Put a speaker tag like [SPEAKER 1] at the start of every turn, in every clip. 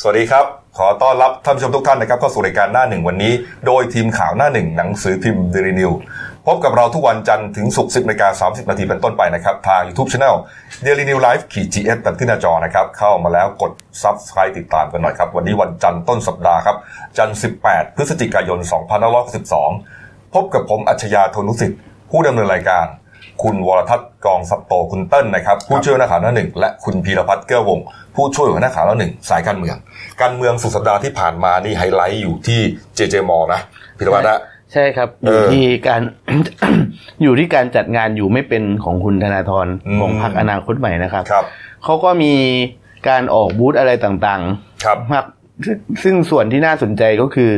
[SPEAKER 1] สวัสดีครับ ขอต้อนรับท่านผู้ชมทุกท่านนะครับเข้าสู่รายการหน้าหนึ่งวันนี้ โดยทีมข่าวหน้าหนึ่งหนังสือพิมพ์เดลินิวพบกับเราทุกวันจันทร์ถึงศุกร์10นาฬิกา30นาทีเป็นต้นไปนะครับ ทาง YouTube Channel Daily New Life ขีด GS ตัดที่หน้าจอนะครับ เข้ามาแล้วกด Subscribe ติดตามกันหน่อยครับ วันนี้วันจันทร์ต้นสัปดาห์ครับ จันทร์18พฤศจิกายน2562พบกับผมอัจฉริยะโทนุสิทธิ์ผู้ดำเนินรายการ คุณวรทัศน์กองสับโตคุณเติ้ลนะครับ ผู้ช่วยหัวหน้าข่าวหน้าหนึ่งและคุณพีรพัฒน์เกื้อวงศ์ผู้ช่วยหัวหน้าข่าวหน้าหนึ่งสายการเมือง การเมืองสุดสัปดาห์ที่ผ่านมานี่ไฮไลท์อยู่ที่เจเจมอนะพีรพัฒน์นะ
[SPEAKER 2] ใช่ครับอ
[SPEAKER 1] เอยู่อ
[SPEAKER 2] ที่การอยู่ที่การจัดงานอยู่ไม่เป็นของคุณธนาธร
[SPEAKER 1] อืม
[SPEAKER 2] ของพรรคอนาคตใหม่นะครับ
[SPEAKER 1] ครับ
[SPEAKER 2] เขาก็มีการออกบูธอะไรต่าง
[SPEAKER 1] ครับ
[SPEAKER 2] ๆมากซึ่งซึ่งส่วนที่น่าสนใจก็คือ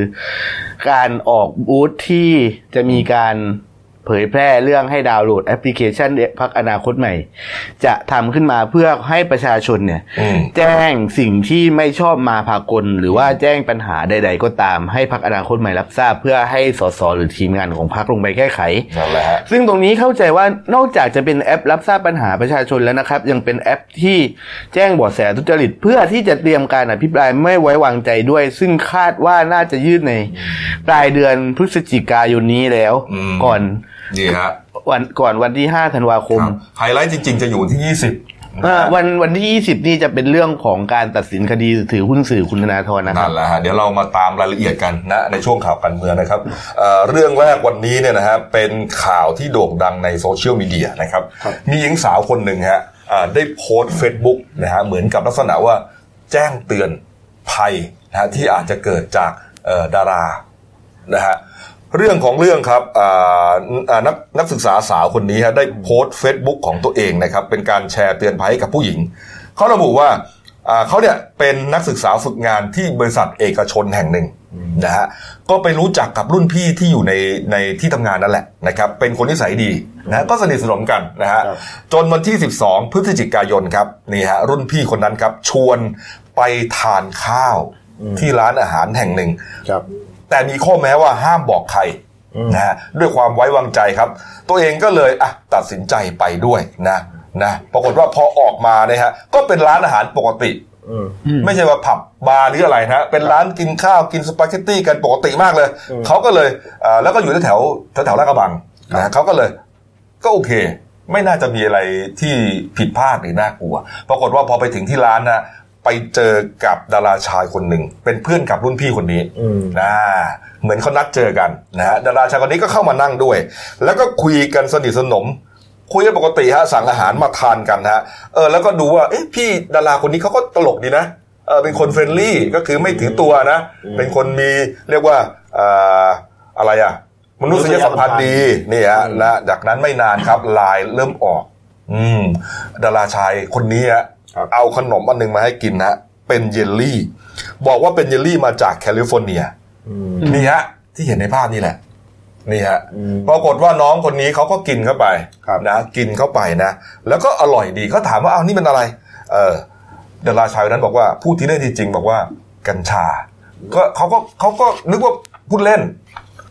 [SPEAKER 2] การออกบูธที่จะมีการ เผยแพร่เรื่องให้ดาวน์โหลดแอปพลิเคชันพักอนาคตใหม่ จะทำขึ้นมาเพื่อให้ประชาชนเนี่ย
[SPEAKER 1] อืม
[SPEAKER 2] แจ้งสิ่งที่ไม่ชอบมาพากล หรือว่าแจ้งปัญหาใด ๆ ก็ตามให้พักอนาคตใหม่รับทราบ เพื่อให้สสหรือทีมงานของพักลงไปแก้ไข
[SPEAKER 1] นั่นแหละฮะ
[SPEAKER 2] ซึ่งตรงนี้เข้าใจว่านอกจากจะเป็นแอปรับทราบปัญหาประชาชนแล้วนะครับ ยังเป็นแอปที่แจ้งเบาะแสทุจริต เพื่อที่จะเตรียมการอภิปรายไม่ไว้วางใจด้วย ซึ่งคาดว่าน่าจะยื่นในปลายเดือนพฤศจิกายนนี้แล้ว
[SPEAKER 1] อืม
[SPEAKER 2] ก่อน
[SPEAKER 1] ดีฮะ
[SPEAKER 2] วันก่อนวันที่5ธันวาคม
[SPEAKER 1] ครับไฮไลท์จริง ๆ จะอยู่ที่20
[SPEAKER 2] อ่าวันวันที่ 20 นี่จะเป็นเรื่องของการตัดสินคดีถือหุ้นสื่อคุณธนาธรนะครั
[SPEAKER 1] นั่
[SPEAKER 2] บ
[SPEAKER 1] นแหละฮะเดี๋ยวเรามาตามรายละเอียดกันนะในช่วงข่าวการเมืองนะครับเอ่อเรื่องแรกวันนี้เนี่ยนะฮะเป็นข่าวที่โด่งดังในโซเชียลมีเดียนะครับมีหญิงสาวคนหนึ่งฮะอ่าได้โพสต์เฟซบุ๊กนะฮะเหมือนกับลักษณะว่าแจ้งเตือนภัยนะฮะที่อาจจะเกิดจากเอ่อดารานะฮะ เรื่องของเรื่องครับอ่าอ่านักนักศึกษาสาวคนนี้ฮะได้โพสต์เฟซบุ๊กของตัวเองนะครับ เป็นการแชร์เตือนภัยให้กับผู้หญิง เขาระบุว่าอ่าเขาเนี่ยเป็นนักศึกษาฝึกงานที่บริษัทเอกชนแห่งหนึ่งนะฮะก็ไปรู้จักกับรุ่นพี่ที่อยู่ในในที่ทำงานนั่นแหละนะครับเป็นคนนิสัยดีนะก็สนิทสนมกันนะฮะ
[SPEAKER 3] ครับ
[SPEAKER 1] จนวันที่ 12 พฤศจิกายนครับนี่ฮะรุ่นพี่คนนั้นครับชวนไปทานข้าวที่ร้านอาหารแห่งหนึ่ง
[SPEAKER 3] ครับ
[SPEAKER 1] แต่มีข้อแม้ว่าห้ามบอกใครนะฮะด้วยความไว้วางใจครับ ตัวเองก็เลยอะตัดสินใจไปด้วยนะนะปรากฏว่าพอออกมาเนี่ยฮะก็เป็นร้านอาหารปกติ
[SPEAKER 3] อืม
[SPEAKER 1] ไม่ใช่ว่าผับบาร์หรืออะไรนะเป็นร้านกินข้าวกินสปาเกตตี้กันปกติมากเลย
[SPEAKER 3] อืม
[SPEAKER 1] เขาก็เลยเอ่อแล้วก็อยู่แถวแถวแถวลาดกระบังนะเขาก็เลย ก็โอเค ไม่น่าจะมีอะไรที่ผิดพลาดหรือน่ากลัว ปรากฏว่าพอไปถึงที่ร้านนะ ไปเจอกับดาราชายคนหนึ่งเป็นเพื่อนกับรุ่นพี่คนนี้
[SPEAKER 3] อืม
[SPEAKER 1] นะเหมือนเขานัดเจอกันนะฮะดาราชายคนนี้ก็เข้ามานั่งด้วย แล้วก็คุยกันสนิทสนม คุยกันปกติฮะสั่งอาหารมาทานกันฮะเออแล้วก็ดูว่าเอ๊ะพี่ดาราคนนี้เขาก็ตลกดีนะเออเป็นคนเฟรนลี่ก็คือไม่ถือตัวนะ เป็นคนมีเรียกว่าเอ่ออะไรอะมนุษยสัมพันธ์ดีนี่ฮะนะจากนั้นไม่นานครับลายเริ่มออก อืม ดาราชายคนนี้ฮะ
[SPEAKER 3] ครับ
[SPEAKER 1] เอาขนมอันหนึ่งมาให้กินฮะเป็นเยลลี่ บอกว่าเป็นเยลลี่มาจากแคลิฟอร์เนีย
[SPEAKER 3] อืม
[SPEAKER 1] นี่ฮะ ที่เห็นในภาพนี่แหละ นี่ฮะ
[SPEAKER 3] อืม
[SPEAKER 1] ปรากฏว่าน้องคนนี้เขาก็กินเข้าไป
[SPEAKER 3] ครับ
[SPEAKER 1] นะกินเข้าไปนะ แล้วก็อร่อยดีเขาถามว่าอ้าวนี่เป็นอะไร เออดาราชายคนนั้นบอกว่าพูดทีเล่นทีจริงบอกว่า กัญชา ก็เขาก็เขาก็นึกว่าพูดเล่น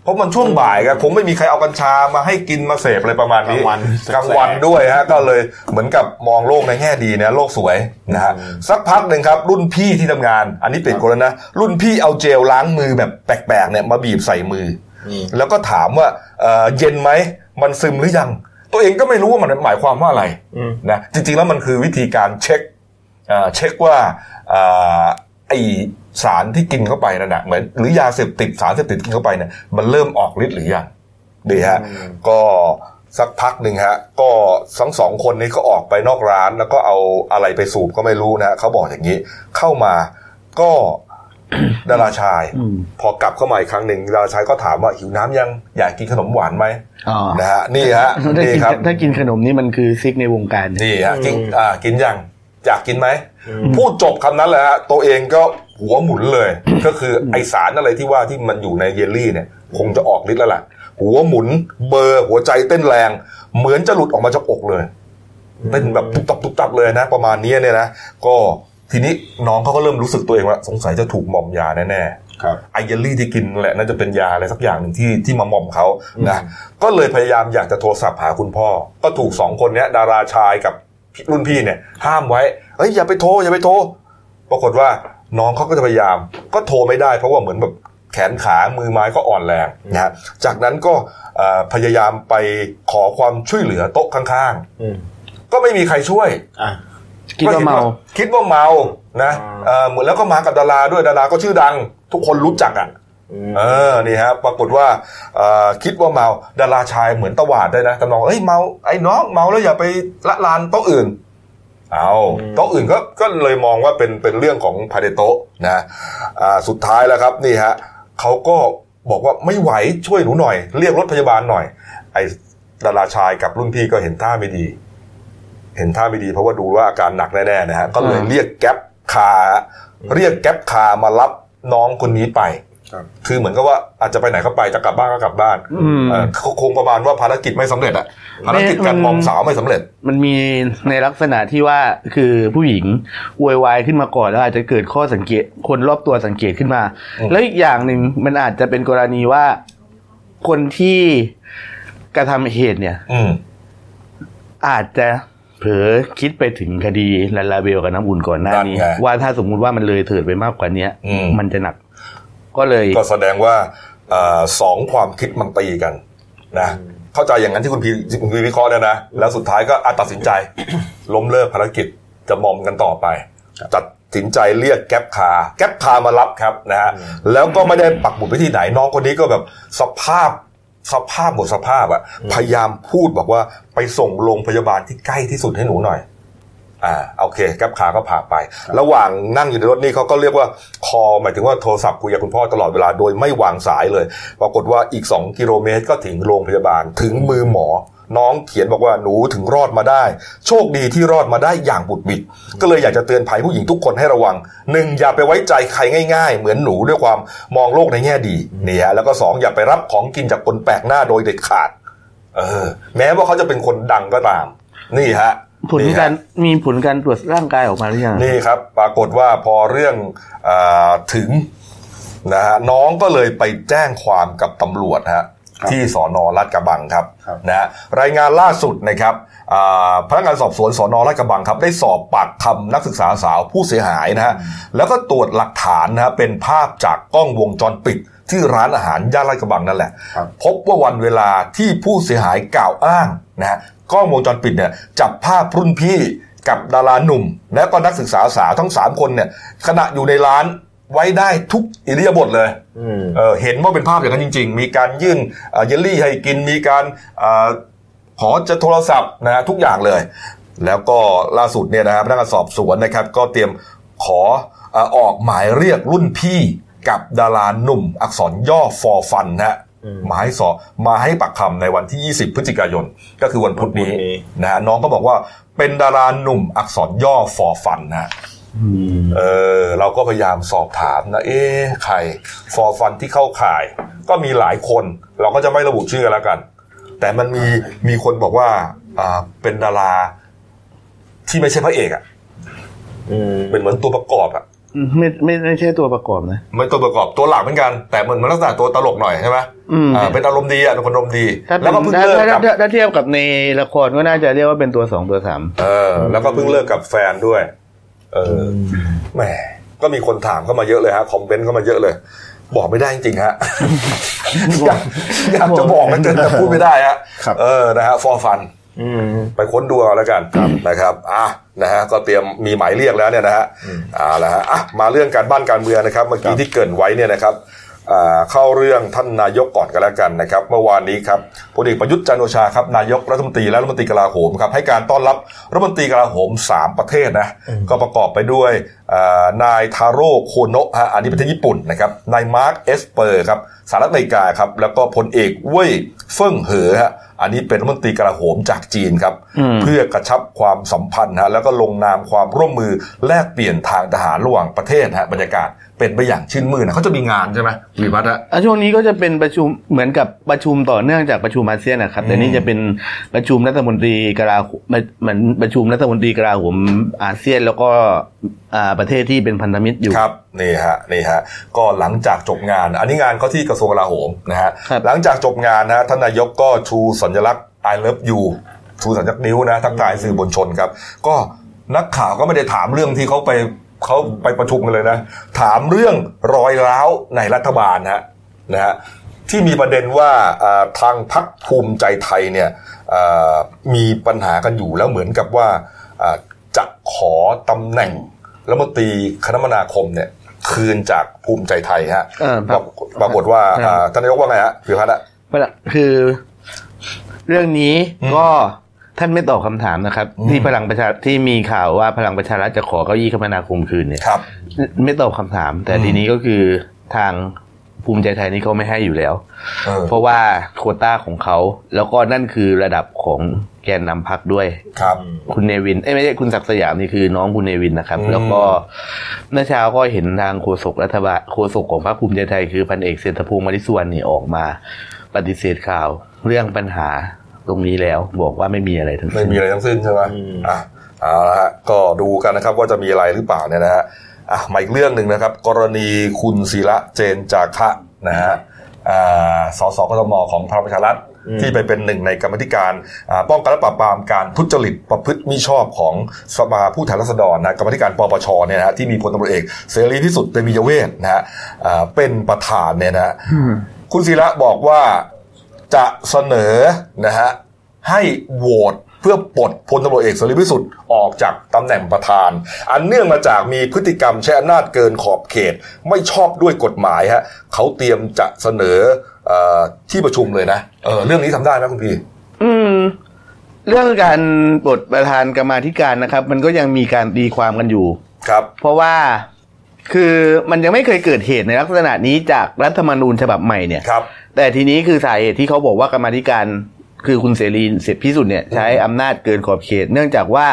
[SPEAKER 1] เพราะมันช่วงบ่ายครับคงไม่มีใครเอากัญชามาให้กินมาเสพอะไรประมาณนี้
[SPEAKER 3] กลางวัน
[SPEAKER 1] กลางวันด้วยฮะก็เลยเหมือนกับมองโลกในแง่ดีนะโลกสวยนะฮะสักพักหนึ่งครับรุ่นพี่ที่ทำงาน อันนี้เป็นคนแล้วนะ รุ่นพี่เอาเจลล้างมือแบบแปลกๆเนี่ยมาบีบใส่มืออ
[SPEAKER 3] ม
[SPEAKER 1] แล้วก็ถามว่าเอ่อเย็นไหมมันซึมหรือยัง ตัวเองก็ไม่รู้ว่ามันหมายความว่าอะไร
[SPEAKER 3] อืม
[SPEAKER 1] นะจริงๆแล้วมันคือวิธีการเช็คเอ่อเช็คว่าเอ่อ ไอสารที่กินเข้าไปนั่นนะเหมือนหรือยาเสพติดสารเสพติดกินเข้าไปเนี่ยมันเริ่มออกฤทธิ์หรือยังดีฮะ
[SPEAKER 3] อืม
[SPEAKER 1] ก็สักพักหนึ่งฮะ ก็ทั้งสองคนนี้ก็ออกไปนอกร้าน แล้วก็เอาอะไรไปสูบก็ไม่รู้นะเขาบอกอย่างนี้ เข้ามาก็ดาราชาย
[SPEAKER 2] อืม
[SPEAKER 1] พอกลับเข้ามาอีกครั้งหนึ่งดาราชายก็ถามว่าหิวน้ำยังอยากกินขนมหวานไหม
[SPEAKER 2] อ๋อ
[SPEAKER 1] นะฮะนี่ฮะ
[SPEAKER 2] ถ้า
[SPEAKER 1] นี่
[SPEAKER 2] กิน
[SPEAKER 1] ครับ
[SPEAKER 2] ถ้ากินขนมนี่มันคือซิกในวงการ
[SPEAKER 1] นี่ฮะกิน
[SPEAKER 3] อืม
[SPEAKER 1] อ่ากินยัง อยากกินไหม
[SPEAKER 3] อืม
[SPEAKER 1] พูดจบคำนั้นแหละฮะตัวเองก็หัวหมุนเลย ก็คือไอสารอะไรที่ว่าที่มันอยู่ในเยลลี่เนี่ย คงจะออกฤทธิ์แล้วล่ะ หัวหมุนเบอร์หัวใจเต้นแรง เหมือนจะหลุดออกมาจากอกเลยเต้นแบบตุบตับตุบตับเลยนะ ประมาณนี้เนี่ยนะก็ทีนี้น้องเขาก็เริ่มรู้สึกตัวเองว่าสงสัยจะถูกหม่อมยาแน่ๆ
[SPEAKER 3] ครับ
[SPEAKER 1] ไอเยลลี่ที่กินนั่นแหละน่าจะเป็นยาอะไรสักอย่างหนึ่งที่ที่มามอมเขานะก็เลยพยายามอยากจะโทรศัพท์หาคุณพ่อ ก็ถูกสองคนเนี้ย ดาราชายกับ รุ่นพี่เนี่ย ห้ามไว้เอ้ยอย่าไปโทรอย่าไปโทรปรากฏว่าน้องเขาก็จะพยายาม ก็โทรไม่ได้เพราะว่าเหมือนแบบแขนขามือไม้ก็อ่อนแรงนะฮะจากนั้นก็เอ่อพยายามไปขอความช่วยเหลือโต๊ะข้าง
[SPEAKER 3] อืม
[SPEAKER 1] ๆก็ไม่มีใครช่วย
[SPEAKER 3] อะ
[SPEAKER 2] คิดว่าเมา
[SPEAKER 1] คิดว่าเมานะ
[SPEAKER 3] อ่า
[SPEAKER 1] เอ่อเหมือนแล้วก็มากับดาราด้วยดาราก็ชื่อดัง ทุกคนรู้จักอะ
[SPEAKER 3] อืม
[SPEAKER 1] เออนี่ฮะปรากฏว่าเอ่อคิดว่าเมาดาราชายเหมือนตวาดได้วยนะตำนองเอ้ยเมาไอ้น้องเมาแล้วอย่าไปละลานโต๊ะอื่น เอาโต๊ะอื่นก็ก็เลยมองว่าเป็นเป็นเรื่องของภายในโต๊ะนะอ่าสุดท้ายแล้วครับนี่ฮะเขาก็บอกว่าไม่ไหวช่วยหนูหน่อย เรียกรถพยาบาลหน่อย ไอ้ดาราชายกับรุ่นพี่ก็เห็นท่าไม่ดี เห็นท่าไม่ดีเพราะว่าดูว่าอาการหนักแน่ๆนะฮะก็เลย
[SPEAKER 2] อ่า
[SPEAKER 1] เรียกแก๊ปคาร์เรียกแก๊ปคาร์มารับน้องคนนี้ไป
[SPEAKER 3] ครับ
[SPEAKER 1] คือเหมือนกับว่าอาจจะไปไหนก็ไปจะกลับบ้านก็กลับบ้าน
[SPEAKER 2] อืม
[SPEAKER 1] เอ่อเขาคงประมาณว่าภารกิจไม่สำเร็จอะภารกิจการ
[SPEAKER 2] มัน
[SPEAKER 1] มอมสาวไม่สำเร็จ
[SPEAKER 2] มันมีในลักษณะที่ว่าคือผู้หญิงโวยวายขึ้นมาก่อนแล้วอาจจะเกิดข้อสังเกตคนรอบตัวสังเกตขึ้นมา
[SPEAKER 1] อืม
[SPEAKER 2] แล้วอีกอย่างหนึ่งมันอาจจะเป็นกรณีว่าคนที่กระทำเหตุเนี่ย
[SPEAKER 1] อืม
[SPEAKER 2] อาจจะเผลอคิดไปถึงคดีลาลาเบลกับน้ำอุ่นก่อนหน้านี้
[SPEAKER 1] นั่นไง
[SPEAKER 2] ว่าถ้าสมมุติว่ามันเลยเถิดไปมากกว่าเนี้ย
[SPEAKER 1] อืม
[SPEAKER 2] มันจะหนัก ก็เลย
[SPEAKER 1] ก็แสดงว่าเอ่อสองความคิดมันตีกันนะเข้าใจอย่างนั้นที่คุณพีที่คุณพีวิเคราะห์เนี่ยนะแล้วสุดท้ายก็อาตัดสินใจ ล้มเลิกภารกิจจะมอมกันต่อไปตัดสินใจเรียก GrabCar GrabCar มารับครับนะฮะแล้วก็ไม่ได้ปักหมุดไปที่ไหนน้องคนนี้ก็แบบสภาพสภาพหมดสภาพอะพยายามพูดบอกว่าไปส่งโรงพยาบาลที่ใกล้ที่สุดให้หนูหน่อย อ่าโอเคแก๊ปคาร์ก็พาไป ระหว่างนั่งอยู่ในรถนี่เขาก็เรียกว่าคอหมายถึงว่าโทรศัพท์คุยกับคุณพ่อตลอดเวลาโดยไม่วางสายเลย ปรากฏว่าอีก 2 กิโลเมตรก็ถึงโรงพยาบาลถึงมือหมอ น้องเขียนบอกว่าหนูถึงรอดมาได้ โชคดีที่รอดมาได้อย่างบุดบิด ก็เลยอยากจะเตือนภัยผู้หญิงทุกคนให้ระวังหนึ่งอย่าไปไว้ใจใครง่าย ๆ เหมือนหนูด้วยความมองโลกในแง่ดีนี่ฮะแล้วก็สองอย่าไปรับของกินจากคนแปลกหน้าโดยเด็ดขาด เออ แม้ว่าเขาจะเป็นคนดังก็ตาม นี่ฮะ
[SPEAKER 2] ผล
[SPEAKER 1] นี่ฮะ
[SPEAKER 2] การมีผลการตรวจร่างกายออกมาหรือยัง
[SPEAKER 1] นี่ครับ ปรากฏว่าพอเรื่องอาถึงนะฮะน้องก็เลยไปแจ้งความกับตำรวจฮะ
[SPEAKER 3] ครับ
[SPEAKER 1] ที่สอนอลาดกระบังครับ
[SPEAKER 3] ครับ
[SPEAKER 1] นะฮะรายงานล่าสุดนะครับอ่าพนักงานสอบสวนสอนอลาดกระบังครับได้สอบปากคำนักศึกษาสาวผู้เสียหายนะฮะแล้วก็ตรวจหลักฐานนะฮะเป็นภาพจากกล้องวงจรปิดที่ร้านอาหารย่านลาดกระบังนั่นแหละ
[SPEAKER 3] ครับ
[SPEAKER 1] พบว่าวันเวลาที่ผู้เสียหายกล่าวอ้างนะฮะกล้องวงจรปิดเนี่ยจับภาพรุ่นพี่กับดาราหนุ่ม และก็นักศึกษาสาวทั้ง 3 คนเนี่ยขณะอยู่ในร้าน ไว้ได้ทุกอิริยาบถเลย
[SPEAKER 3] อืม
[SPEAKER 1] เออเห็นว่าเป็นภาพอย่างนั้นจริง ๆ มีการยื่นเอ่อเยลลี่ให้กิน มีการเอ่อขอจะโทรศัพท์นะฮะทุกอย่างเลย แล้วก็ล่าสุดเนี่ยนะครับพนักงานสอบสวนนะครับ ก็เตรียมขอเอ่อออกหมายเรียกรุ่นพี่กับดาราหนุ่มอักษรย่อฟอฟันนะฮะ
[SPEAKER 3] อืม
[SPEAKER 1] มาให้สอบมาให้ปากคำในวันที่ 20 พฤศจิกายน ก็คือวันพุธนี้
[SPEAKER 3] วันพุธนี้
[SPEAKER 1] นะฮะน้องก็บอกว่าเป็นดาราหนุ่มอักษรย่อฟอฟันนะฮะ
[SPEAKER 2] อืม
[SPEAKER 1] เออเราก็พยายามสอบถามนะเอ๊ะใครฟอร์ฟันที่เข้าข่าย ก็มีหลายคน เราก็จะไม่ระบุชื่อกันแล้วกัน แต่มันมีมีคนบอกว่าอ่าเป็นดารา ที่ไม่ใช่พระเอกอะ
[SPEAKER 3] อืม
[SPEAKER 1] เป็นเหมือนตัวประกอบอะ
[SPEAKER 2] ไม่ไม่ไม่ใช่ตัวประกอบนะ
[SPEAKER 1] ไม่ตัวประกอบตัวหลักเหมือนกันแต่เหมือนมันลักษณะตัวตลกหน่อยใช่ไหม
[SPEAKER 2] อืม
[SPEAKER 1] อ่าเป็นอารมณ์ดีอะเป็นคนอารมณ์ดี
[SPEAKER 2] ถ้า
[SPEAKER 1] แล้วก็เพิ่ง
[SPEAKER 2] ถ้า
[SPEAKER 1] เลิก
[SPEAKER 2] ถ้า
[SPEAKER 1] กับ
[SPEAKER 2] ถ้าถ้าเทียบกับในละครก็น่าจะเรียกว่าเป็นตัวสองตัวสาม
[SPEAKER 1] เออแล้วก็เพิ่งเลิกกับแฟนด้วย เออแหมก็มีคนถามเข้ามาเยอะเลยฮะคอมเมนต์เข้ามาเยอะเลย บอกไม่ได้จริงๆฮะอยากอยากจะบอกนะแต่พูดไม่ได้ฮะ
[SPEAKER 3] ครับ
[SPEAKER 1] เออนะฮะฟอร์ฟัน
[SPEAKER 3] อืม
[SPEAKER 1] ไปค้นดูเอาแล้วกันนะครับอะนะฮะก็เตรียมมีหมายเรียกแล้วเนี่ยนะฮะอ่าแล้วฮะอะมาเรื่องการบ้านการเมืองนะครับ เมื่อกี้ที่เกรินไว้เนี่ยนะครับอ่า เข้าเรื่องท่านนายกก่อนกันแล้วกันนะครับ เมื่อวานนี้ครับพลเอกประยุทธ์จันทร์โอชาครับนายกรัฐมนตรีและรัฐมนตรีกลาโหมครับให้การต้อนรับรัฐมนตรีกลาโหมสามประเทศนะก็ประกอบไปด้วยอ่านายทาโร่โคโนะฮะอันนี้ประเทศญี่ปุ่นนะครับนายมาร์คเอสเปอร์ครับสหรัฐอเมริกาครับแล้วก็พลเอกเว่ยเฟิ่งเหอฮะอันนี้เป็นรัฐมนตรีกลาโหมจากจีนครับ
[SPEAKER 2] อืม
[SPEAKER 1] เพื่อกระชับความสัมพันธ์ฮะแล้วก็ลงนามความร่วมมือแลกเปลี่ยนทางทหารระหว่างประเทศฮะบรรยากาศเป็นไปอย่างชื่นมื่นนะเขาจะมีงานใช่ไหมวิวัฒน์ฮะ
[SPEAKER 2] อะช่วงนี้ก็จะเป็นประชุมเหมือนกับประชุมต่อเนื่องจากประชุมอาเซียนนะครับแต่นี่จะเป็นประชุมรัฐมนตรีกลาโหมเหมือนประชุมรัฐมนตรีกลาโหมอาเซียน แล้วก็อ่าประเทศที่เป็นพันธมิตรอยู่
[SPEAKER 1] ครับนี่ฮะนี่ฮะก็หลังจากจบงาน อันนี้งานเขาที่กระทรวงกลาโหมนะฮะ
[SPEAKER 2] ครับ
[SPEAKER 1] หลังจากจบงานนะฮะท่านนายกก็ชูสัญลักษณ์ I love you ชูสัญลักษณ์นิ้วนะทักทายสื่อมวลชนครับ ก็นักข่าวก็ไม่ได้ถามเรื่องที่เขาไปเขาไปประชุมกันเลยนะ ถามเรื่องรอยร้าวในรัฐบาลนะนะฮะที่มีประเด็นว่าทางพรรคภูมิใจไทยเนี่ยมีปัญหากันอยู่แล้วเหมือนกับว่าจะขอตำแหน่ง รัฐมนตรีคมนาคมเนี่ย คืนจากภูมิใจไทยฮะปรากฏว่าท่านนายกว่าไงฮะพิพัฒน์อะ
[SPEAKER 2] คือ เรื่องนี้ก็ท่านไม่ตอบคาถามนะครับ ที่พลังประชาที่มีข่าวว่าพลังประชารัฐจะขอเก้าอี้คมนาคมคืนเนี่ย
[SPEAKER 1] ครับ
[SPEAKER 2] ไม่ตอบคำถาม แต่ทีนี้ก็คือทาง ภูมิใจไทยนี่เขาไม่ให้อยู่แล้ว เพราะว่าโคต้าของเขาแล้วก็นั่นคือระดับของแกนนำพักด้วย
[SPEAKER 1] ครับ
[SPEAKER 2] คุณเนวินเอ้ไม่ใช่คุณศักดิ์สยามนี่คือน้องคุณเนวินนะครับ แล้วก็เมื่อเช้าก็เห็นทางโฆษกรัฐบาลโฆษกของพรรคภูมิใจไทยคือพันเอกเศรษฐภูมิมาริสุวรรณนี่ออกมา ปฏิเสธข่าวเรื่องปัญหาตรงนี้แล้วบอกว่าไม่มีอะไรทั้งสิ้
[SPEAKER 1] นไม่มีอะไรทั้งสิ้นใช่ไหมอะเอาละฮะก็ดูกันนะครับว่าจะมีอะไรหรือเปล่าเนี่ยนะฮะ อะมาอีกเรื่องหนึ่งนะครับ กรณีคุณศิระเจนจาคะนะฮะสสกทมของพลังประชารัฐที่ไปเป็นหนึ่งในกรรมธิการป้องกันและปราบปรามการทุจริตประพฤติมิชอบของสภาผู้แทนราษฎรนะกรรมธิการปปชเนี่ยนะที่มีพลตำรวจเอกเสรีพิสุทธิ์เตมียเวทนะฮะเป็นประธานเนี่ยนะคุณศิระบอกว่าจะเสนอนะฮะให้โหวต เพื่อปลดพลตำรวจเอกเสรีพิสุทธิ์ออกจากตำแหน่งประธาน อันเนื่องมาจากมีพฤติกรรมใช้อำนาจเกินขอบเขต ไม่ชอบด้วยกฎหมายฮะเขาเตรียมจะเสนออที่ประชุมเลยนะเออเรื่องนี้ทำได้ไหมคุณพี่
[SPEAKER 2] อืม เรื่องการปลดประธานกรรมาธิการนะครับ มันก็ยังมีการตีความกันอยู่
[SPEAKER 1] ครับ
[SPEAKER 2] เพราะว่าคือมันยังไม่เคยเกิดเหตุในลักษณะนี้จากรัฐธรรมนูญฉบับใหม่เนี่ย
[SPEAKER 1] ครับ
[SPEAKER 2] แต่ทีนี้คือสาเหตุที่เขาบอกว่ากรรมธิการ คือคุณเสรีเสร็จพิสุทธิ์เนี่ยใช้อำนาจเกินขอบเขต เนื่องจากว่า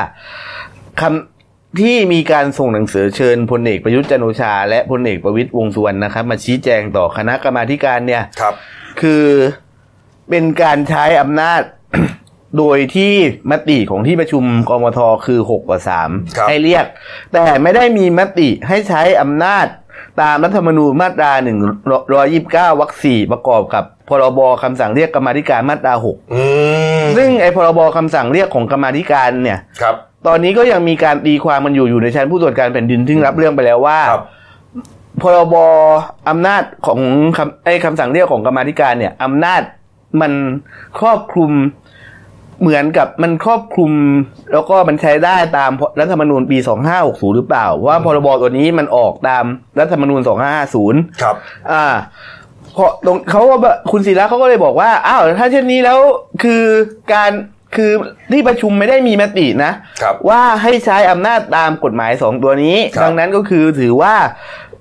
[SPEAKER 2] คำที่มีการส่งหนังสือเชิญพลเอกประยุทธ์จันโอชา และพลเอกประวิตยวงสุวรรณนะครับ มาชี้แจงต่อคณะกรรมาการเนี่ย
[SPEAKER 1] ครับ
[SPEAKER 2] คือเป็นการใช้อำนาจ โดยที่มติของที่ประชุมกมทคือหกกว่าสามให้เรียก แต่ไม่ได้มีมติให้ใช้อำนาจ ตามรัฐธรรมนูญมาตราหนึ่งร้อยยิบเก้าวรรคสี่ประกอบกับพรบคำสั่งเรียกกรรมธิการมาตราหกซึ่งไอ้พรบคำสั่งเรียกของกรรมธิการเนี่ย
[SPEAKER 1] ครับ
[SPEAKER 2] ตอนนี้ก็ยังมีการตีความมันอยู่อยู่ในชั้นผู้ตรวจการแผ่นดินที่รับเรื่องไปแล้วว่าพรบอำนาจของคำไอ้คำสั่งเรียกของกรรมธิการเนี่ยอำนาจมันครอบคลุม เหมือนกับมันครอบคลุม แล้วก็มันใช้ได้ตามรัฐธรรมนูญปี 2560 หรือเปล่า ว่าพรบตัวนี้มันออกตามรัฐธรรมนูญ 2550
[SPEAKER 1] ครับ
[SPEAKER 2] อ่าพอตรงเขาก็คุณศิระเขาก็เลยบอกว่าอ้าวถ้าเช่นนี้แล้วคือการคือที่ประชุมไม่ได้มีมตินะ ว่าให้ใช้อำนาจตามกฎหมายสองตัวนี้ ดังนั้นก็คือถือว่า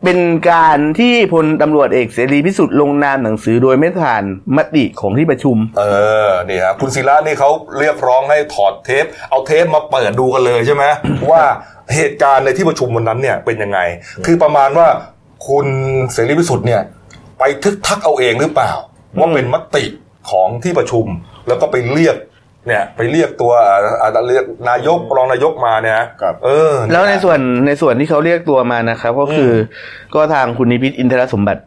[SPEAKER 2] เป็นการที่พลตำรวจเอกเสรีพิสุทธิ์ลงนามหนังสือโดยไม่ผ่านมติของที่ประชุม
[SPEAKER 1] เออนี่ครับคุณศิระนี่เขาเรียกร้องให้ถอดเทป เอาเทปมาเปิดดูกันเลยใช่ไหม ว่าเหตุการณ์ในที่ประชุมวันนั้นเนี่ยเป็นยังไง คือประมาณว่าคุณเสรีพิสุทธิ์เนี่ย ไปทึกทักเอาเองหรือเปล่า ว่าเป็นมติของที่ประชุม แล้วก็ไปเรียก เนี่ยไปเรียกตัวเรียกนายกรองนายกมาเนี่ยเออ
[SPEAKER 2] แล้วในส่วนในส่วนที่เขาเรียกตัวมานะครับ ก็คือก็ทางคุณนิพิษอินทรสมบัติ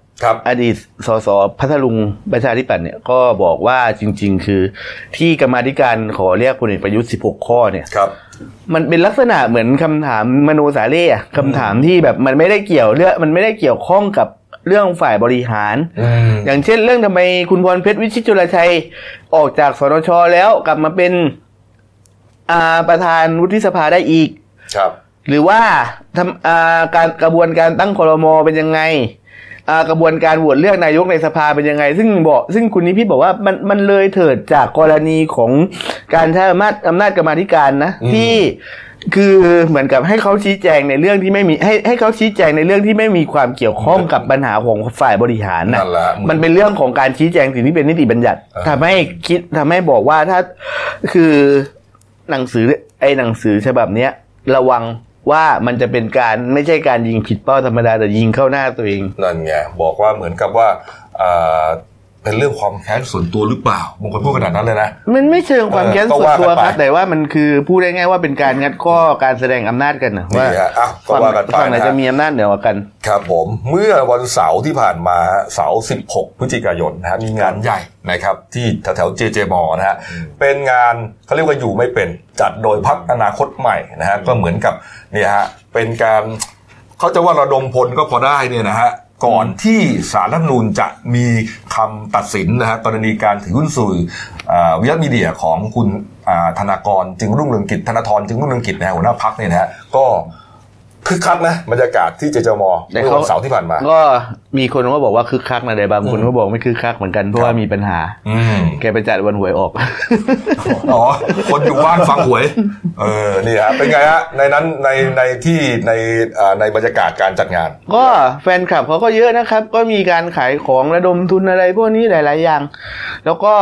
[SPEAKER 2] อดีตสสพัทลุงประชาธิปัตย์เนี่ยก็บอกว่าจริง ๆ คือที่กรรมาธิการขอเรียกพลเอกประยุทธ์ 16 ข้อเนี่ย
[SPEAKER 1] ครับ
[SPEAKER 2] มันเป็นลักษณะเหมือนคำถามมโนสาเล่คำถามที่แบบมันไม่ได้เกี่ยวเรื่องมันไม่ได้เกี่ยวข้องกับ เรื่องฝ่ายบริหาร อย่างเช่นเรื่องทำไมคุณพรเพชรวิชิตจุลชัยออกจากสนชแล้วกลับมาเป็นอาประธานวุฒิสภาได้อีก
[SPEAKER 1] ครับ
[SPEAKER 2] หรือว่าทำอาการกระบวนการตั้งคอรมอเป็นยังไงกระบวนการโหวตเลือกนายกในสภาเป็นยังไง ซึ่งบอกซึ่งคุณนิพิษบอกว่ามันมันเลยเถิดจากกรณีของการใช้อำนาจอำนาจกรรมาธิการนะ ที่ คือเหมือนกับให้เขาชี้แจงในเรื่องที่ไม่มีให้ให้เขาชี้แจงในเรื่องที่ไม่มีความเกี่ยวข้องกับปัญหาของฝ่ายบริหารนะมันเป็นเรื่องของการชี้แจงสิ่งที่เป็นนิติบัญญัติทำให้คิดทำให้บอกว่าถ้าคือหนังสือไอ้หนังสือฉบับเนี้ยระวังว่ามันจะเป็นการไม่ใช่การยิงผิดเป้าธรรมดาแต่ยิงเข้าหน้าตัวเอง
[SPEAKER 1] นั่นไงบอกว่าเหมือนกับว่า เป็นเรื่องความแค้นส่วนตัวหรือเปล่าบางคนพูดขนาดนั้นเลยนะ
[SPEAKER 2] มันไม่เชิงความแค้นส่วนตัวครับ แต่ว่ามันคือพูดได้ง่ายว่าเป็นการงัดข้อการแสดงอำนาจกันนะว่า
[SPEAKER 1] ฝั่ง
[SPEAKER 2] ไหนจะมีอำนาจเหนือกกัน
[SPEAKER 1] ครับผมเมื่อวันเสาร์ที่ผ่านมาเสาร์ 16 พฤศจิกายนนะฮะมีงานใหญ่นะครับที่แถวๆเจเจมอนะฮะเป็นงานเขาเรียกว่าอยู่ไม่เป็นจัดโดยพักอนาคตใหม่นะฮะก็เหมือนกับเนี่ยฮะเป็นการเขาจะว่าระดมพลก็พอได้เนี่ยนะฮะ ก่อนที่สารรัฐมนูญจะมีคำตัดสินนะฮะกรณีการถือหุ้นสื่อวิทยมีเดียของคุณธนากรจึงรุ่งเรืองกิจธนาธรจึงรุ่งเรืองกิจนะหัวหน้าพักเนี่ยนะฮะก็ คึกคักนะบรรยากาศที่เจจม
[SPEAKER 2] แต่
[SPEAKER 1] เมื่อ
[SPEAKER 2] เขา
[SPEAKER 1] วันเสาร์ที่ผ่านมา
[SPEAKER 2] ก็มีคนก็บอกว่าคึกคักนะแต่บางคนก็บอกไม่คึกคักเหมือนกันเพราะว่ามีปัญหา
[SPEAKER 1] อืม
[SPEAKER 2] แกไปจัดวันหวยออก
[SPEAKER 1] อ๋อคนอยู่บ้านฟังหวย เออนี่ฮะเป็นไงฮะในนั้นในในที่ในอ่าในบรรยากาศการจัดงาน
[SPEAKER 2] ก็แฟนคลับเขาก็เยอะนะครับ ก็มีการขายของระดมทุนอะไรพวกนี้หลาย ๆ อย่าง แล้วก็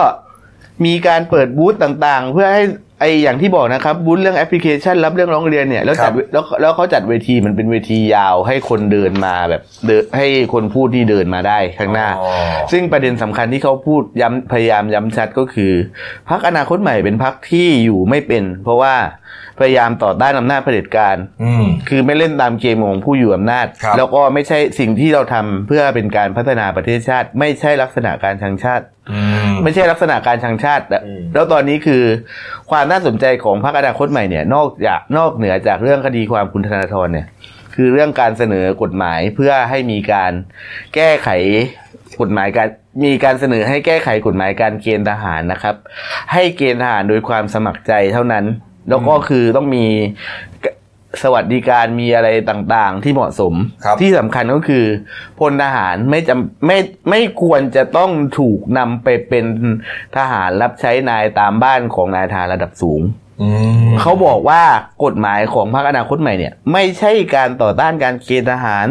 [SPEAKER 2] มีการเปิดบูธต่างๆ เพื่อให้ ไออย่างที่บอกนะครับบูธเรื่องแอปพลิเคชัน รับเรื่องร้องเรียนเนี่ยแล้วจัด
[SPEAKER 1] ครับ
[SPEAKER 2] แล้วแล้วเขาจัดเวทีมันเป็นเวทียาวให้คนเดินมาแบบเดินให้คนพูดที่เดินมาได้ข้างหน้า
[SPEAKER 1] อ๋อ
[SPEAKER 2] ซึ่งประเด็นสำคัญที่เขาพูดย้ำพยายามย้ำชัดก็คือพักอนาคตใหม่เป็นพักที่อยู่ไม่เป็น เพราะว่าพยายามต่อต้านอำนาจเผด็จการ
[SPEAKER 1] อืม
[SPEAKER 2] คือไม่เล่นตามเกมของผู้อยู่อำนาจ
[SPEAKER 1] ครับ
[SPEAKER 2] แล้วก็ไม่ใช่สิ่งที่เราทำเพื่อเป็นการพัฒนาประเทศชาติ ไม่ใช่ลักษณะการชังชาติ
[SPEAKER 1] อืม
[SPEAKER 2] ไม่ใช่ลักษณะการชังชาติแต่
[SPEAKER 1] อืม
[SPEAKER 2] แล้วตอนนี้คือความน่าสนใจของพรรคอนาคตใหม่เนี่ย นอกจากนอกเหนือจากเรื่องคดีความคุณธนาธรเนี่ย คือเรื่องการเสนอกฎหมายเพื่อให้มีการแก้ไขกฎหมายการมีการเสนอให้แก้ไขกฎหมายการเกณฑ์ทหารนะครับ ให้เกณฑ์ทหารโดยความสมัครใจเท่านั้น แล้วก็คือต้องมี สวัสดิการมีอะไรต่างๆ ที่เหมาะสม
[SPEAKER 1] ครับ
[SPEAKER 2] ที่สำคัญก็คือพลทหารไม่จำไม่ไม่ควรจะต้องถูกนำไปเป็นทหารรับใช้นายตามบ้านของนายทหารระดับสูง
[SPEAKER 1] อืม
[SPEAKER 2] เขาบอกว่ากฎหมายของพรรคอนาคตใหม่เนี่ย ไม่ใช่การต่อต้านการเกณฑ์ทหาร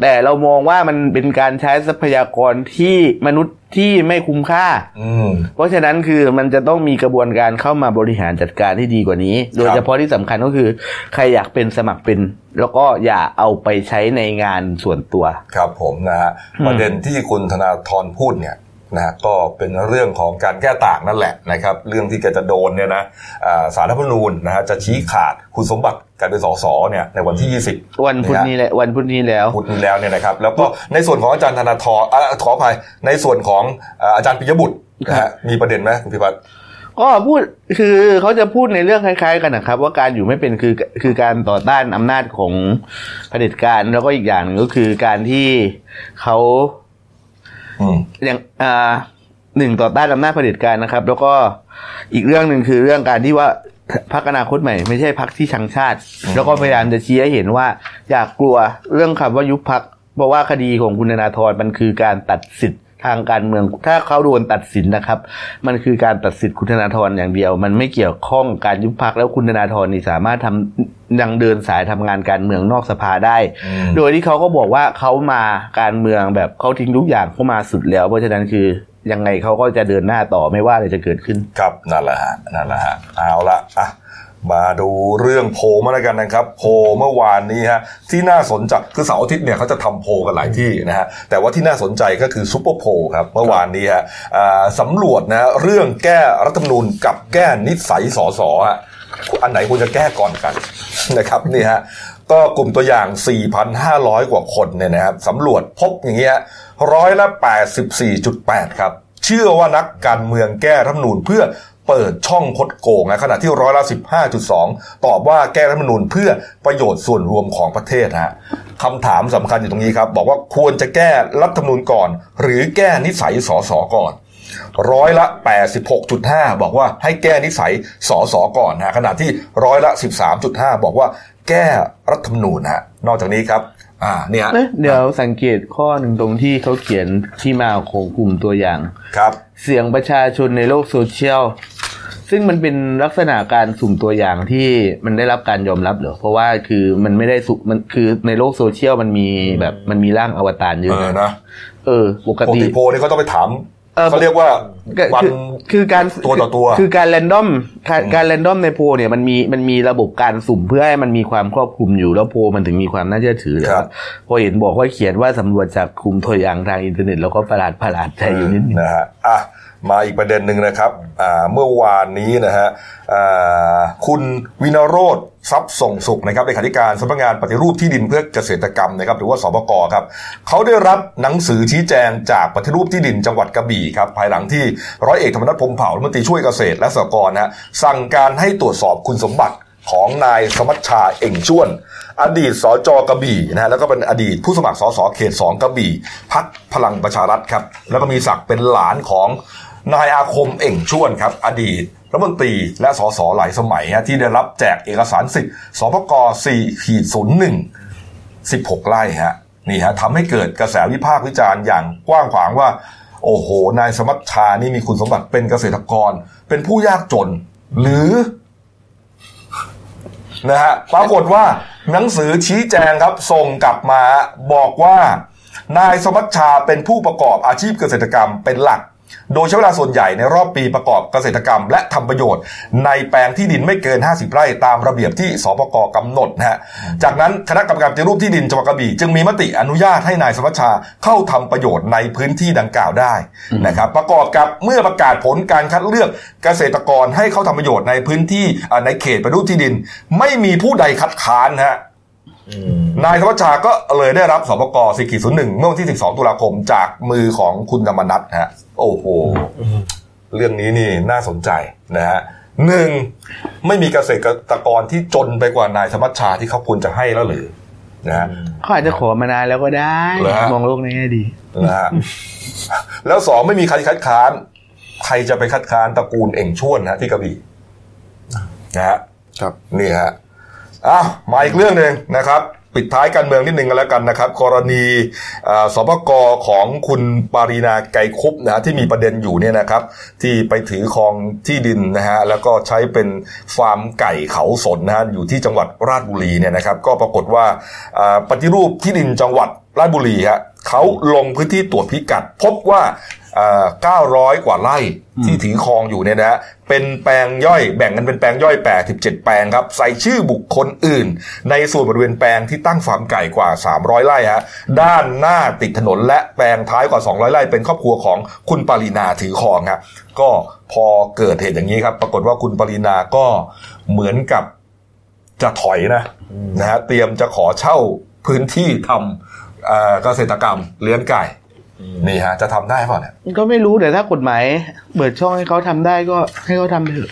[SPEAKER 2] แต่เรามองว่ามันเป็นการใช้ทรัพยากรที่มนุษย์ที่ไม่คุ้มค่า
[SPEAKER 1] อืม
[SPEAKER 2] เพราะฉะนั้นคือมันจะต้องมีกระบวนการเข้ามาบริหารจัดการที่ดีกว่านี้ โดยเฉพาะที่สำคัญก็คือ ใครอยากเป็นสมัครเป็น แล้วก็อย่าเอาไปใช้ในงานส่วนตัว
[SPEAKER 1] ครับผมนะฮะ
[SPEAKER 2] อืม
[SPEAKER 1] ประเด็นที่คุณธนาธรพูดเนี่ย นะฮะก็เป็นเรื่องของการแก้ต่างนั่นแหละนะครับเรื่องที่แกจะโดนเนี่ยนะอ่าสารรัฐธรรมนูญนะฮะจะชี้ขาดคุณสมบัติการเป็นสสเนี่ยในวันที่ 20
[SPEAKER 2] วันพุธนี้แหละวันพุธนี้แล้ว
[SPEAKER 1] พุธนี้แล้วเนี่ยนะครับแล้วก็ในส่วนของอาจารย์ธนาธรอ่าขออภัยในส่วนของอ่าอาจารย์ปิยบุตรนะฮะมีประเด็นไหมคุณพิพัฒน์
[SPEAKER 2] ก็พูดคือเขาจะพูดในเรื่องคล้ายๆ กันนะครับ ว่าการอยู่ไม่เป็นคือคือการต่อต้านอำนาจของเผด็จการแล้วก็อีกอย่างหนึ่งก็คือการที่เขา
[SPEAKER 1] อืม
[SPEAKER 2] อย่างอ่าหนึ่งต่อต้านอำนาจเผด็จการนะครับ แล้วก็อีกเรื่องหนึ่งคือเรื่องการที่ว่าพรรคอนาคตใหม่ไม่ใช่พรรคที่ชังชาติ แล้วก็พยายามจะชี้ให้เห็นว่า อยากกลัวเรื่องคำว่ายุบพรรคเพราะว่าคดีของคุณธนาธรมันคือการตัดสิทธิ์ ทางการเมืองถ้าเขาโดนตัดสินนะครับ มันคือการตัดสิทธิ์คุณธนาธรอย่างเดียว มันไม่เกี่ยวข้องการยุบพรรคแล้วคุณธนาธรนี่สามารถทำยังเดินสายทำงานการเมืองนอกสภาได้
[SPEAKER 1] อืม
[SPEAKER 2] โดยที่เขาก็บอกว่าเขามาการเมืองแบบเขาทิ้งทุกอย่างเขามาสุดแล้ว เพราะฉะนั้นคือยังไงเขาก็จะเดินหน้าต่อไม่ว่าอะไรจะเกิดขึ้น
[SPEAKER 1] ครับนั่นแหละฮะนั่นแหละฮะเอาละอะ มาดูเรื่องโพมาแล้วกันนะครับ โพเมื่อวานนี้ฮะที่น่าสนใจคือเสาร์อาทิตย์เนี่ยเขาจะทำโพกันหลายที่นะฮะแต่ว่าที่น่าสนใจก็คือซุปเปอร์โพครับเมื่อวานนี้ฮะสำรวจนะเรื่องแก้รัฐธรรมนูญกับแก้นิสัยสอสฮะอันไหนควรจะแก้ก่อนกันนะครับนี่ฮะก็กลุ่มตัวอย่าง 4,500 กว่าคนเนี่ยนะครับสำรวจพบอย่างเงี้ยร้อยละ 84.8 ครับ เชื่อว่านักการเมืองแก้รัฐธรรมนูญเพื่อ เปิดช่องคดโกงนะขณะที่ร้อยละ 15.2 ตอบว่าแก้รัฐธรรมนูญเพื่อประโยชน์ส่วนรวมของประเทศฮะคำถามสำคัญอยู่ตรงนี้ครับ บอกว่าควรจะแก้รัฐธรรมนูญก่อน หรือแก้นิสัยสสก่อนร้อยละ 86.5 บอกว่าให้แก้นิสัยสอสอก่อนนะขณะที่ร้อยละ 13.5 บอกว่าแก้รัฐธรรมนูญนะนอกจากนี้ครับอ่าเนี่ย
[SPEAKER 2] เอ๊ะเดี๋ยวสังเกตข้อหนึ่งตรงที่เขาเขียนที่มาของกลุ่มตัวอย่าง
[SPEAKER 1] ครับ
[SPEAKER 2] เสียงประชาชนในโลกโซเชียล ซึ่งมันเป็นลักษณะการสุ่มตัวอย่างที่มันได้รับการยอมรับเหรอเพราะว่าคือมันไม่ได้สุมันคือในโลกโซเชียลมันมีแบบมันมีร่างอวตารเย
[SPEAKER 1] เอ
[SPEAKER 2] อะ
[SPEAKER 1] อนะ
[SPEAKER 2] เออปก
[SPEAKER 1] ปก
[SPEAKER 2] ติ
[SPEAKER 1] ติโพลนี่เขาต้องไปถาม
[SPEAKER 2] เออ
[SPEAKER 1] เขาเรียกว่า
[SPEAKER 2] ก็
[SPEAKER 1] วัน
[SPEAKER 2] คือคือการ
[SPEAKER 1] ตัวต่อตัว
[SPEAKER 2] คือการ random การการ random ในโพลเนี่ยมันมีมันมีระบบการสุ่มเพื่อให้มันมีความครอบคลุมอยู่แล้วโพลมันถึงมีความน่าเชื่อถือเลย
[SPEAKER 1] ครับ
[SPEAKER 2] พอเห็นบอกว่าเขียนว่าสำรวจจากกลุ่มตัวอย่างทางอินเทอร์เน็ตแล้วก็ประหลาดประหลาดใจอยู่นิดนึง
[SPEAKER 1] นะฮะอะ มาอีกประเด็นหนึ่งนะครับเมื่อวานนี้นะฮะคุณวิณะโรจน์ทรัพย์ส่งสุขนะครับเลขาธิการสำนักงานปฏิรูปที่ดินเพื่อเกษตรกรรมนะครับหรือว่าสปกครับเขาได้รับหนังสือชี้แจงจากปฏิรูปที่ดินจังหวัดกระบี่ครับภายหลังที่ร้อยเอกธรรมนัฐพรมเผ่ารัฐมนตรีช่วยเกษตรและสหกรณ์นะฮะสั่งการให้ตรวจสอบคุณสมบัติของนายสมัชชาเอ่งชวน อดีตสจกระบี่นะฮะแล้วก็เป็นอดีตผู้สมัครสสเขตสองกระบี่พักพลังประชารัฐครับแล้วก็มีศักดิ์เป็นหลานของ นายอาคมเอ่งชวนครับ อดีตรัฐมนตรีและสสหลายสมัยที่ได้รับแจกเอกสารสิทธิ์สพก4ขีด01 16 ไร่ฮะนี่ฮะทำให้เกิดกระแสวิพากษ์วิจารณ์อย่างกว้างขวางว่า โอ้โห นายสมัชชานี่มีคุณสมบัติเป็นเกษตรกร เป็นผู้ยากจน หรือนะฮะปรากฏว่าหนังสือชี้แจงครับ ส่งกลับมาบอกว่า นายสมัชชาเป็นผู้ประกอบอาชีพเกษตรกรรมเป็นหลัก โดยใช้เวลาส่วนใหญ่ในรอบปีประกอบเกษตรกรรม และทำประโยชน์ ในแปลงที่ดินไม่เกิน 50 ไร่ตามระเบียบที่สปกกำหนดนะฮะจากนั้นคณะกรรมการปฏิรูปที่ดินจังหวัดกระบี่จึงมีมติอนุญาตให้นายสมัชชาเข้าทำประโยชน์ในพื้นที่ดังกล่าวได้นะครับประกอบกับเมื่อประกาศผลการคัดเลือกเกษตรกรให้เข้าทำประโยชน์ในพื้นที่ในเขตปฏิรูปที่ดิน ไม่มีผู้ใดคัดค้านนะฮะนายธวัชชาก็เลยได้รับสปก4ขีด01 เมื่อวันที่ 12 ตุลาคมจากมือของคุณธรรมนัทฮะ โอ้โหเรื่องนี้นี่น่าสนใจนะฮะหนึ่งไม่มีเกษตรกรที่จนไปกว่านายธวัชชาที่เขาควรจะให้แล้วหรือนะฮะ
[SPEAKER 2] เขาอาจจะขอมานานแล้วก็ได้
[SPEAKER 1] เหรอฮะ
[SPEAKER 2] มองโลกในแง่ดี
[SPEAKER 1] นะฮะแล้วสองไม่มีใครคัดค้านใครจะไปคัดค้านตระกูลเอ่งชวนนะที่กระบี่นะฮะ
[SPEAKER 3] ครับ
[SPEAKER 1] นี่ฮะอ้าวมาอีกเรื่องหนึ่งนะครับ ปิดท้ายการเมืองนิดนึงกันแล้วกันนะครับ กรณีอ่าสปกของคุณปารีนาไกรคุปนะฮะที่มีประเด็นอยู่เนี่ยนะครับ ที่ไปถือครองที่ดินนะฮะแล้วก็ใช้เป็นฟาร์มไก่เขาสนนะฮะอยู่ที่จังหวัดราชบุรีเนี่ยนะครับ ก็ปรากฏว่าปฏิรูปที่ดินจังหวัดราชบุรีฮะเขาลงพื้นที่ตรวจพิกัด พบว่า 900 กว่าไร่ที่ถือครองอยู่เนี่ยนะฮะเป็นแปลงย่อยแบ่งกันเป็นแปลงย่อย 87 แปลงครับ ใส่ชื่อบุคคลอื่น ในส่วนบริเวณแปลงที่ตั้งฟาร์มไก่กว่า 300 ไร่ฮะด้านหน้าติดถนนและแปลงท้ายกว่า 200 ไร่ เป็นครอบครัวของคุณปรินาถือครองครับก็พอเกิดเหตุอย่างนี้ครับ ปรากฏว่าคุณปรินาก็เหมือนกับจะถอยนะนะฮะเตรียมจะขอเช่าพื้นที่ทำเอ่อเกษตรกรรมเลี้ยงไก่ นี่ฮะ จะทำได้เปล่าเนี่ย
[SPEAKER 2] ก็ไม่รู้แต่ถ้ากฎหมายเปิดช่องให้เขาทำได้ก็ให้เขาทำไปเถอะ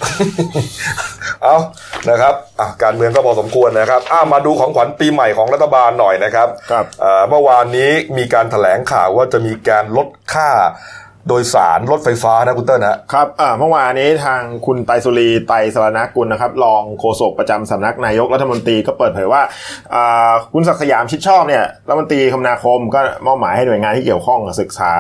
[SPEAKER 1] เอานะครับอะการเมืองก็พอสมควรนะครับอ้ามาดูของขวัญปีใหม่ของรัฐบาลหน่อยนะครับ
[SPEAKER 3] ครับ
[SPEAKER 1] เอ่อเมื่อวานนี้มีการแถลงข่าวว่าจะมีการลดค่า โดยสารรถไฟฟ้านะคุณเติ้ลนะ
[SPEAKER 3] ครับอ่าเมื่อวานนี้ทางคุณไตรสุรีไตรสรณกุลนะครับ รองโฆษกประจำสำนักนายกรัฐมนตรีก็เปิดเผยว่าอ่าคุณศักดิ์สยามชิดชอบเนี่ยรัฐมนตรีคมนาคมก็มอบหมายให้หน่วยงานที่เกี่ยวข้องศึกษา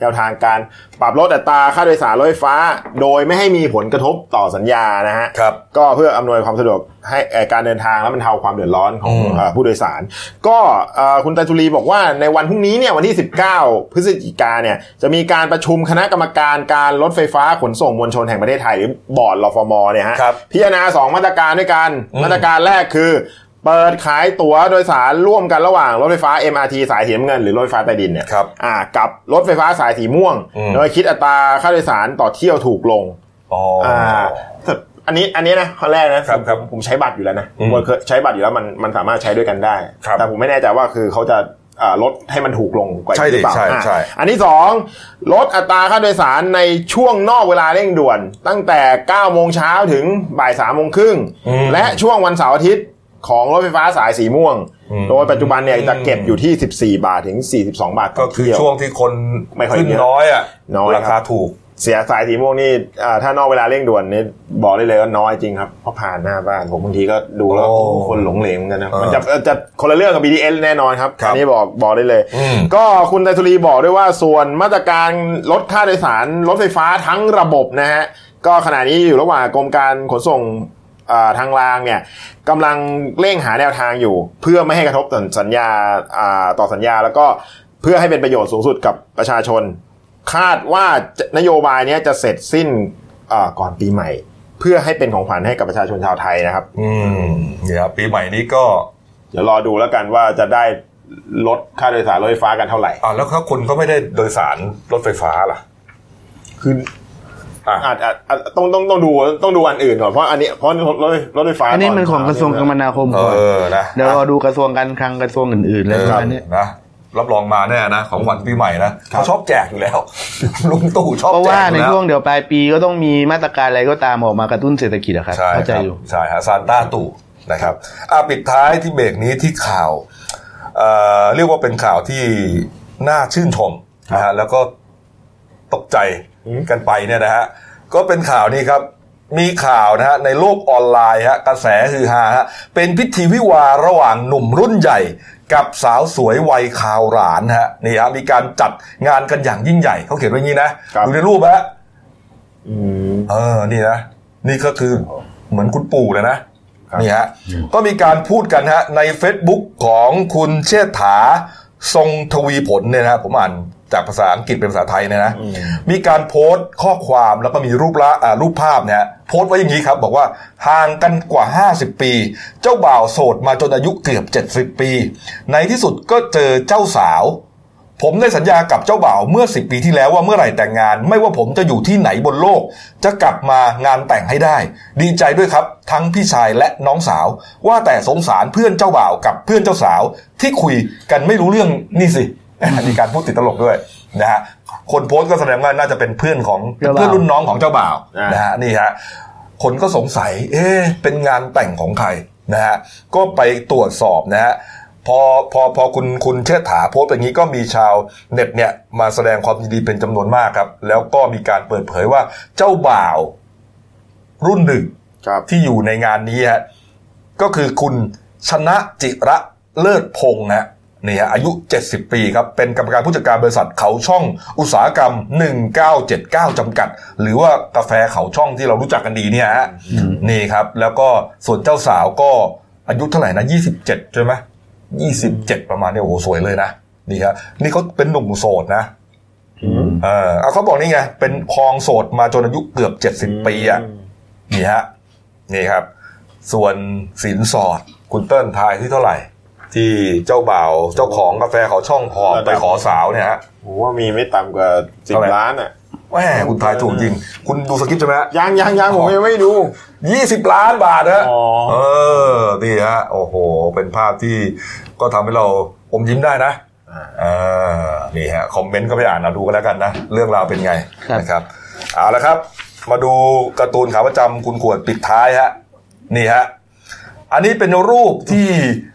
[SPEAKER 3] แนวทางการปรับลดอัตราค่าโดยสารรถไฟฟ้า โดยไม่ให้มีผลกระทบต่อสัญญานะฮะ
[SPEAKER 1] ครับ
[SPEAKER 3] ก็เพื่ออำนวยความสะดวกให้เอ่อการเดินทางและบรรเทาความเดือดร้อนของ
[SPEAKER 1] อืม
[SPEAKER 3] เอ่อผู้โดยสาร ก็เอ่อคุณไตรสุรีบอกว่าในวันพรุ่งนี้เนี่ยวันที่ 19 พฤศจิกาเนี่ยจะมีการประชุมคณะกรรมการการรถไฟฟ้าขนส่งมวลชนแห่งประเทศไทยหรือบอร์ดรฟมเนี่ยฮะ
[SPEAKER 1] ครับ
[SPEAKER 3] พิจารณาสองมาตรการด้วยกัน
[SPEAKER 1] อืม
[SPEAKER 3] มาตรการแรกคือ เปิดขายตั๋วโดยสารร่วมกันระหว่างรถไฟฟ้า MRT สายสีน้ำเงินหรือรถไฟฟ้าใต้ดินเนี่ย
[SPEAKER 1] ครับ
[SPEAKER 3] อ่ากับรถไฟฟ้าสายสีม่วง
[SPEAKER 1] อืม
[SPEAKER 3] โดยคิดอัตราค่าโดยสารต่อเที่ยวถูกลง
[SPEAKER 1] อ๋อ
[SPEAKER 3] อ่าแต่อันนี้อันนี้นะข้อแรกนะครับ
[SPEAKER 1] ครับ
[SPEAKER 3] ผมผมใช้บัตรอยู่แล้วนะ
[SPEAKER 1] อืม
[SPEAKER 3] ผมเคยใช้บัตรอยู่แล้วมันมันสามารถใช้ด้วยกันได้
[SPEAKER 1] ครับ
[SPEAKER 3] แต่ผมไม่แน่ใจว่าคือเขาจะอ่า ลดให้มันถูกลงกว่า
[SPEAKER 1] ใช่
[SPEAKER 3] หรือเปล่า
[SPEAKER 1] ดิใช่
[SPEAKER 3] อะ
[SPEAKER 1] ใช่
[SPEAKER 3] อันที่สองลดอัตราค่าโดยสารในช่วงนอกเวลาเร่งด่วน ตั้งแต่9โมงเช้าถึงบ่าย3โมงครึ่ง
[SPEAKER 1] อืม
[SPEAKER 3] และช่วงวันเสาร์อาทิตย์ของรถไฟฟ้าสายสีม่วง
[SPEAKER 1] อืม
[SPEAKER 3] โดยปัจจุบันเนี่ยจะเก็บอยู่ที่ 14 บาทถึง 42 บาทต่
[SPEAKER 1] ก็
[SPEAKER 3] อ
[SPEAKER 1] คือ
[SPEAKER 3] เที่ยว
[SPEAKER 1] ช่วงที่คน
[SPEAKER 3] ไม่ค่อย
[SPEAKER 1] ขึ้น
[SPEAKER 3] เยอะ
[SPEAKER 1] น้อยอะ
[SPEAKER 3] น้อยครับ
[SPEAKER 1] ราคาถูก
[SPEAKER 3] เสียสายสีม่วงนี่อ่าถ้านอกเวลาเร่งด่วนนี่บอกได้เลยว่าน้อยจริงครับเพราะผ่านหน้าบ้านผมบางทีก็ดูแล้ว
[SPEAKER 1] โอ้
[SPEAKER 3] โอ้คนหลงเหลงเหมือนกันนะ
[SPEAKER 1] เออ
[SPEAKER 3] มันจะจะคนละเรื่องกับ BTS แน่นอนครับ
[SPEAKER 1] ครับ
[SPEAKER 3] อันนี้บอกบอกได้เลย
[SPEAKER 1] อืม
[SPEAKER 3] ก็คุณไตรสุรีบอกด้วยว่าส่วนมาตรการลดค่าโดยสารรถไฟฟ้าทั้งระบบนะฮะก็ขณะนี้อยู่ระหว่างกรมการขนส่งอ่าทางรางเนี่ยกำลังเร่งหาแนวทางอยู่ เพื่อไม่ให้กระทบต่อสัญญาอ่าต่อสัญญา แล้วก็เพื่อให้เป็นประโยชน์สูงสุดกับประชาชน คาดว่าจะนโยบายเนี้ยจะเสร็จสิ้นอ่าก่อนปีใหม่ เพื่อให้เป็นของขวัญให้กับประชาชนชาวไทยนะครับ
[SPEAKER 1] อืมเนี่ยครับปีใหม่นี้ก็
[SPEAKER 3] เดี๋ยวรอดูแล้วกันว่าจะได้ลดค่าโดยสารรถไฟฟ้ากันเท่าไหร่
[SPEAKER 1] อ่าแล้วถ้าคนก็ไม่ได้โดยสารรถไฟฟ้าล่ะ
[SPEAKER 3] คือ
[SPEAKER 1] อะ
[SPEAKER 3] อาจอาจอาจต้องต้องต้องดูต้องดูอันอื่นก่อนเพราะอันนี้เพราะรถรถไฟฟ้า
[SPEAKER 2] อันนี้มันของกระทรวงคมนาคม
[SPEAKER 1] เอ
[SPEAKER 2] ก่อน
[SPEAKER 1] อนะ
[SPEAKER 2] เดี๋ยวรอดูกระทรวงการคลังกระทรวงอื่นๆเลย
[SPEAKER 1] เออ
[SPEAKER 2] ประมาณนี้
[SPEAKER 1] นะ รับรองมาแน่นะของขวัญปีใหม่นะเขาชอบแจกอยู่แล้ว ลุงตู่ชอบ
[SPEAKER 2] เพราะ
[SPEAKER 1] แจ
[SPEAKER 2] ว่าก
[SPEAKER 1] อ
[SPEAKER 2] ใน
[SPEAKER 1] ยู่แล้ว
[SPEAKER 2] ช่วงเดี๋ยวปลายปีก็ต้องมีมาตรการอะไรก็ตามออกมากระตุ้นเศรษฐกิจอะครับ
[SPEAKER 1] ใช่
[SPEAKER 2] เข้าใจ
[SPEAKER 1] ครับ
[SPEAKER 2] อยู่
[SPEAKER 1] ใช่ฮะซานต้าตู่นะครับอะปิดท้ายที่เบรกนี้ที่ข่าวเอ่อเรียกว่าเป็นข่าวที่น่าชื่นชมนะฮะแล้วก็ตกใจกันไปเนี่ยนะฮะก็เป็นข่าวนี้ครับมีข่าวนะฮะในโลกออนไลน์ฮะกระแสฮือฮาฮะเป็นพิธีวิวาห์ระหว่างหนุ่มรุ่นใหญ่ กับสาวสวยวัยคาวหลานฮะนี่ฮะมีการจัดงานกันอย่างยิ่งใหญ่เขาเขียนไว้อย่างนี้นะครับดูในรูปฮะ
[SPEAKER 3] อืม
[SPEAKER 1] เออนี่นะนี่ก็คือเหมือนคุณปู่เลยนะนี่ฮะก็มีการพูดกันฮะใน Facebook ของคุณเชษฐาทรงทวีผลเนี่ยนะผมอ่าน จากภาษาอังกฤษเป็นภาษาไทยเนี่ยนะมีการโพสต์ข้อความแล้วก็มีรูปละอ่ารูปภาพเนี่ยโพสต์ไว้อย่างนี้ครับ บอกว่าห่างกันกว่า 50 ปี เจ้าบ่าวโสดมาจนอายุเกือบ 70 ปี ในที่สุดก็เจอเจ้าสาว ผมได้สัญญากับเจ้าบ่าวเมื่อ 10 ปีที่แล้วว่าเมื่อไหร่แต่งงาน ไม่ว่าผมจะอยู่ที่ไหนบนโลก จะกลับมางานแต่งให้ได้ ดีใจด้วยครับ ทั้งพี่ชายและน้องสาว ว่าแต่สงสารเพื่อนเจ้าบ่าวกับเพื่อนเจ้าสาวที่คุยกันไม่รู้เรื่องนี่สิ มีการพูดติดตลกด้วยนะฮะคนโพสต์ก็แสดงว่าน่าจะเป็นเพื่อนของ
[SPEAKER 2] เจ้าบ่าว
[SPEAKER 1] เพื่อนรุ่นน้องของเจ้าบ่าว
[SPEAKER 3] อ่าน
[SPEAKER 1] นะฮะนี่ฮะคนก็สงสัย เอ๊ะเป็นงานแต่งของใครนะฮะก็ไปตรวจสอบนะฮะพอพอพอคุณคุณเชิดถาโพสต์แบบนี้ก็มีชาวเน็ตเนี่ยมาแสดงความยินดีเป็นจำนวนมากครับ แล้วก็มีการเปิดเผยว่าเจ้าบ่าวรุ่นหนึ่ง
[SPEAKER 3] ครับ
[SPEAKER 1] ที่อยู่ในงานนี้ฮะก็คือคุณชนะจิระเลิศพงษ์นะ นี่ฮะอายุ 70 ปีครับ เป็นกรรมการผู้จัดการบริษัทเขาช่องอุตสาหกรรม 1979 จำกัด หรือว่ากาแฟเขาช่องที่เรารู้จักกันดีเนี่ยฮะนี่ครับ แล้วก็ส่วนเจ้าสาวก็อายุเท่าไหร่นะ 27 ใช่ไหม27 ประมาณเนี้โอ้โหสวยเลยนะ นี่ครับนี่เขาเป็นหนุ่มโสดนะเออเอาเขาบอกนี่ไง เป็นครองโสดมาจนอายุเกือบ 70 ปีอะนี่ฮะนี่ครับ ส่วนสินสอดคุณเติ้ลทายที่เท่าไหร่ ที่เจ้าบ่าวเจ้าของกาแฟเขาช่องหอบไปขอสาวเนี่ยฮะ
[SPEAKER 3] ผมว่ามีไม่ต่ำกว่าสิบ
[SPEAKER 1] เท่าไหร่
[SPEAKER 3] ล้านอะ
[SPEAKER 1] แหมคุณทายถูกจริง คุณดูสคริปต์ใช่ไหมฮะ
[SPEAKER 3] ยังยังยังผมยังไม่ดู
[SPEAKER 1] ยี่สิบล้านบาทฮะ
[SPEAKER 3] อ๋อ
[SPEAKER 1] เออนี่ฮะโอ้โห เป็นภาพที่ก็ทำให้เราอมยิ้มได้นะอ่านี่ฮะคอมเมนต์ก็ไปอ่านเอาดูกันแล้วกันนะ เรื่องราวเป็นไง
[SPEAKER 2] ครับ
[SPEAKER 1] นะครับเอาละครับ มาดูการ์ตูนขาประจำคุณขวดปิดท้ายฮะนี่ฮะ อันนี้เป็นรูปที่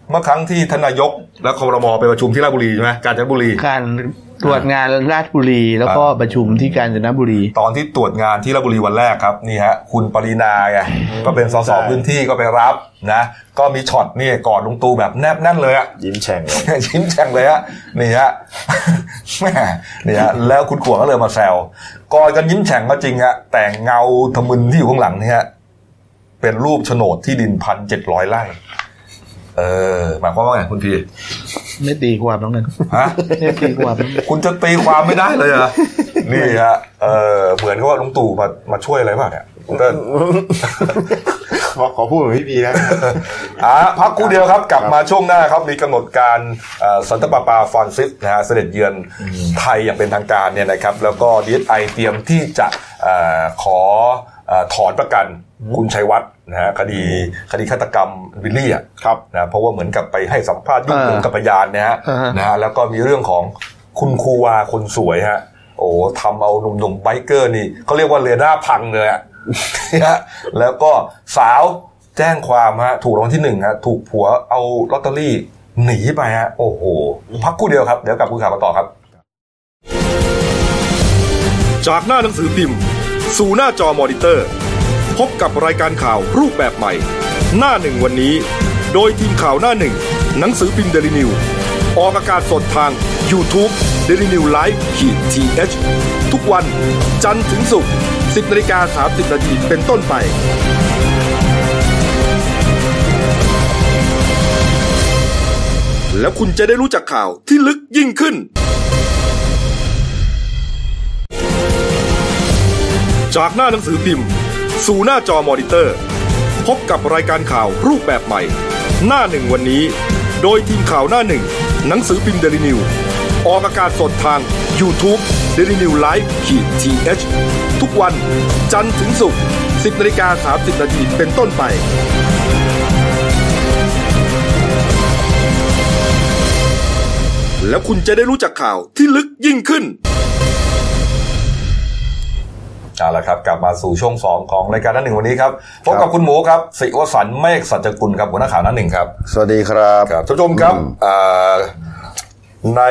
[SPEAKER 1] เมื่อครั้งที่ทานนายก และคอรมอไปประชุมที่ราชบุรีใช่ไหมกาญจนบุรี
[SPEAKER 2] การตรวจงานราชบุรี แล้วก็ประชุมที่กาญจนบุรี
[SPEAKER 1] ตอนที่ตรวจงานที่ราชบุรีวันแรกครับนี่ฮะคุณปรินาไงก็เป็นสส
[SPEAKER 3] ใช่
[SPEAKER 1] พื้นที่ก็ไปรับนะ ก็มีช็อตนี่กอดลุงตู่แบบแนบแน่นเลยอะ
[SPEAKER 3] ยิ้มแฉ่งเลย
[SPEAKER 1] ชิ้นแฉ่งเลยฮะนี่ฮะแม่นี่ฮะแล้วคุณขวงก็เลยมาแซวกอดกันยิ้มแฉ่งก็จริงฮะแต่เงาทะมึนที่อยู่ข้างหลังเนี่ย เป็นรูปโฉนดที่ดินพันเจ็ดร้อยไร่ เออ หมายความว่าไงคุณพี
[SPEAKER 2] ไม่ตีความน้องนั้น
[SPEAKER 1] ฮะ
[SPEAKER 2] ไม่ตีความ
[SPEAKER 1] คุณจะตีความไม่ได้เลยเหรอ นี่ฮะ เออเหมือนกับว่าลุงตู่มา มาช่วยอะไรป่ะเนี่ยคุณเติ้ล
[SPEAKER 3] ขอขอพูดเหมือนพี่พีนะ
[SPEAKER 1] อะพักครู่เดียวครับกลับมาช่วงหน้าครับ มีกำหนดการเอ่อสันตะปาปาฟรานซิสนะฮะเสด็จเยือนไทยอย่างเป็นทางการเนี่ยนะครับ แล้วก็ดีไอเตรียมที่จะเอ่อขอเอ่อถอนประกัน คุณชัยวัฒน์นะฮะคดีคดีฆาตกรรมบิลลี่อะ
[SPEAKER 3] ครับ
[SPEAKER 1] นะเพราะว่าเหมือนกับไปให้สัมภาษณ์ยุ่งเหยิง
[SPEAKER 2] อ่า
[SPEAKER 1] กับพยานนะฮะ
[SPEAKER 2] อ่าฮะ
[SPEAKER 1] นะฮะแล้วก็มีเรื่องของคุณครูวาคนสวยฮะโอ้ทำเอาหนุ่มๆ biker นี่เขาเรียกว่าเรดาร์พังเลยอะนะฮะแล้วก็สาวแจ้งความฮะถูกรางวัลที่หนึ่งฮะถูกผัวเอาลอตเตอรี่หนีไปฮะโอ้โห พักครู่เดียวครับ เดี๋ยวกลับคุยข่าวกันต่อครับ จากหน้าหนังสือพิมพ์ สู่หน้าจอมอนิเตอร์ พบกับรายการข่าวรูปแบบใหม่ หน้าหนึ่งวันนี้ โดยทีมข่าวหน้าหนึ่ง หนังสือพิมพ์เดลิวิวออกอากาศสดทาง YouTube d e l i n e w l i v e ขีดทีเทุกวันจันทร์ถึงศุกร์10นาฬิกา30นาทีเป็นต้นไป แล้วคุณจะได้รู้จักข่าวที่ลึกยิ่งขึ้น จากหน้าหนังสือพิมพ์ สู่หน้าจอมอนิเตอร์ พบกับรายการข่าวรูปแบบใหม่ หน้าหนึ่งวันนี้ โดยทีมข่าวหน้าหนึ่ง หนังสือพิมพ์เดลิวิวออกอากาศสดทาง YouTube d e l i n e w l i v e ขีดทีเทุกวันจันทร์ถึงศุกร์10นาฬิกา30นาทีเป็นต้นไป แล้วคุณจะได้รู้จักข่าวที่ลึกยิ่งขึ้น เอาละครับ กลับมาสู่ช่วงสองของรายการนั้นหนึ่งวันนี้ครับพบกับคุณหมูครับสิวสันต์เมฆสัจจกุลครับหัวหน้าข่าวนั้นหนึ่งครับ
[SPEAKER 2] สวัสดีครับ
[SPEAKER 1] ครับท่านผู้ชมครับอ่าใน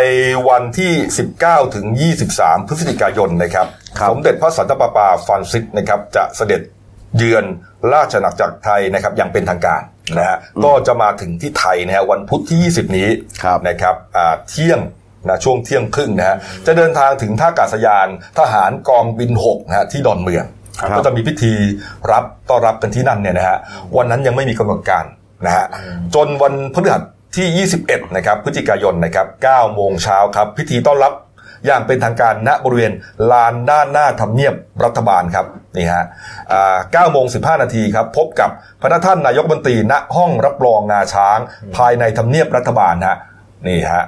[SPEAKER 1] วันที่ 19 ถึง 23 พฤศจิกายนนะครับ
[SPEAKER 2] ครับ
[SPEAKER 1] สมเด็จพระสันตะปาปาฟรานซิสนะครับจะเสด็จเยือนราชอาณาจักรไทยนะครับอย่างเป็นทางการนะฮะก็จะมาถึงที่ไทยนะฮะวันพุธที่ 20 นี้
[SPEAKER 2] ครับ
[SPEAKER 1] นะครับอ่าเที่ยง นะช่วงเที่ยงครึ่งนะฮะจะเดินทางถึงท่าอากาศยานทหารกองบิน6นะฮะที่ดอนเมือง
[SPEAKER 2] ครับ
[SPEAKER 1] ก็จะมีพิธีรับต้อนรับกันที่นั่นเนี่ยนะฮะวันนั้นยังไม่มีกำหนดการนะฮะจนวันพฤหัสที่ 21 นะครับพฤศจิกายนนะครับ9โมงเช้าครับ พิธีต้อนรับอย่างเป็นทางการณบริเวณลานด้านหน้าทำเนียบรัฐบาลครับนี่ฮะอ่า9โมง15 นาทีครับพบกับพระท่านนายกบัญตรีณห้องรับรองงาช้าง ภายในทำเนียบรัฐบาลฮะนี่ฮะ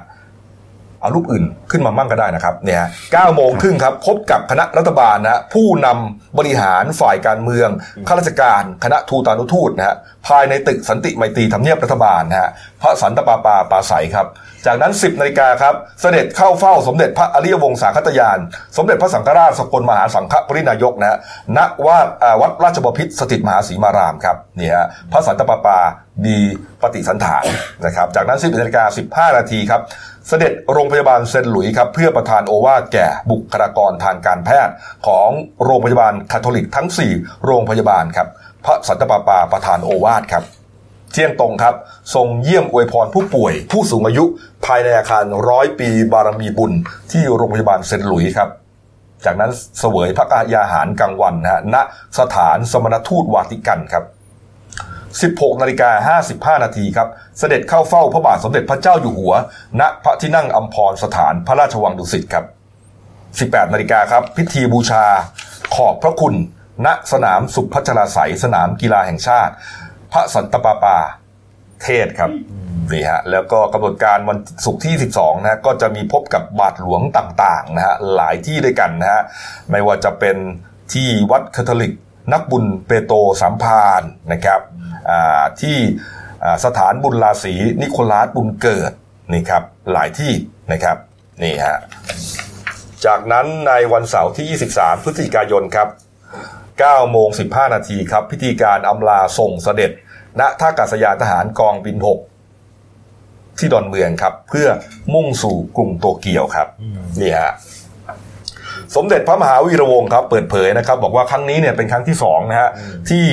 [SPEAKER 1] เอารูปอื่นขึ้นมามั่งก็ได้นะครับเนี่ย9โมงครึ่งครับพบกับคณะรัฐบาลนะฮะผู้นำบริหารฝ่ายการเมืองข้าราชการคณะทูตานุทูตนะฮะภายในตึกสันติไมตรีทำเนียบรัฐบาลนะฮะพระสันตะปาปาปาใสครับจากนั้น 10นาฬิกาครับ เสด็จเข้าเฝ้าสมเด็จพระอริยวงศาคตยาน สมเด็จพระสังฆราชสกลมหาสังฆปรินายกนะฮะณวาดวัดราชบพิตรสถิตมหาศรีมารามครับนี่ฮะพระสันตะปาปา ดีปฏิสันฐานนะครับ จากนั้น 10นาฬิกา15 นาทีครับ เสด็จโรงพยาบาลเซนหลุยครับเพื่อประทานโอวาทแก่บุคลากรทางการแพทย์ของโรงพยาบาลคาทอลิกทั้ง 4 โรงพยาบาลครับ พระสันตะปาปาประทานโอวาทครับ เที่ยงตรงครับ ทรงเยี่ยมอวยพรผู้ป่วย ผู้สูงอายุภายในอาคารร้อยปีบารมีบุญ ที่โรงพยาบาลเซนหลุยครับจากนั้นเสวยพระกายาหารกลางวันนะฮะณสถานสมณทูตวาติกันครับ 16นาฬิกา55นาทีครับ เสด็จเข้าเฝ้าพระบาทสมเด็จพระเจ้าอยู่หัว ณพระที่นั่งอัมพรสถานพระราชวังดุสิตครับ 18นาฬิกาครับ พิธีบูชา ขอบพระคุณ ณสนามสุพัชราไสยสนามกีฬาแห่งชาติ พระสันตปาปา เทศครับนี่ฮะแล้วก็กำหนดการวันศุกร์ที่ 12นะฮะก็จะมีพบกับบาทหลวงต่างๆนะฮะหลายที่ด้วยกันนะฮะไม่ว่าจะเป็นที่วัดคาทอลิกนักบุญเปโตสัมพานนะครับ ที่อ่าสถานบุญราศีนิโคลัสบุญเกิดนี่ครับหลายที่นะครับนี่ฮะจากนั้นในวันเสาร์ที่ 23 พฤศจิกายนครับ9โมง15 นาทีครับ พิธีการอำลาส่งเสด็จ ณท่าอากาศยานทหารกองบิน 6 ที่ดอนเมืองครับ เพื่อมุ่งสู่กรุงโตเกียวครับนี่ฮะ สมเด็จพระมหาวีระวงศ์ครับเปิดเผยนะครับบอกว่าครั้งนี้เนี่ยเป็นครั้งที่สองนะฮะที่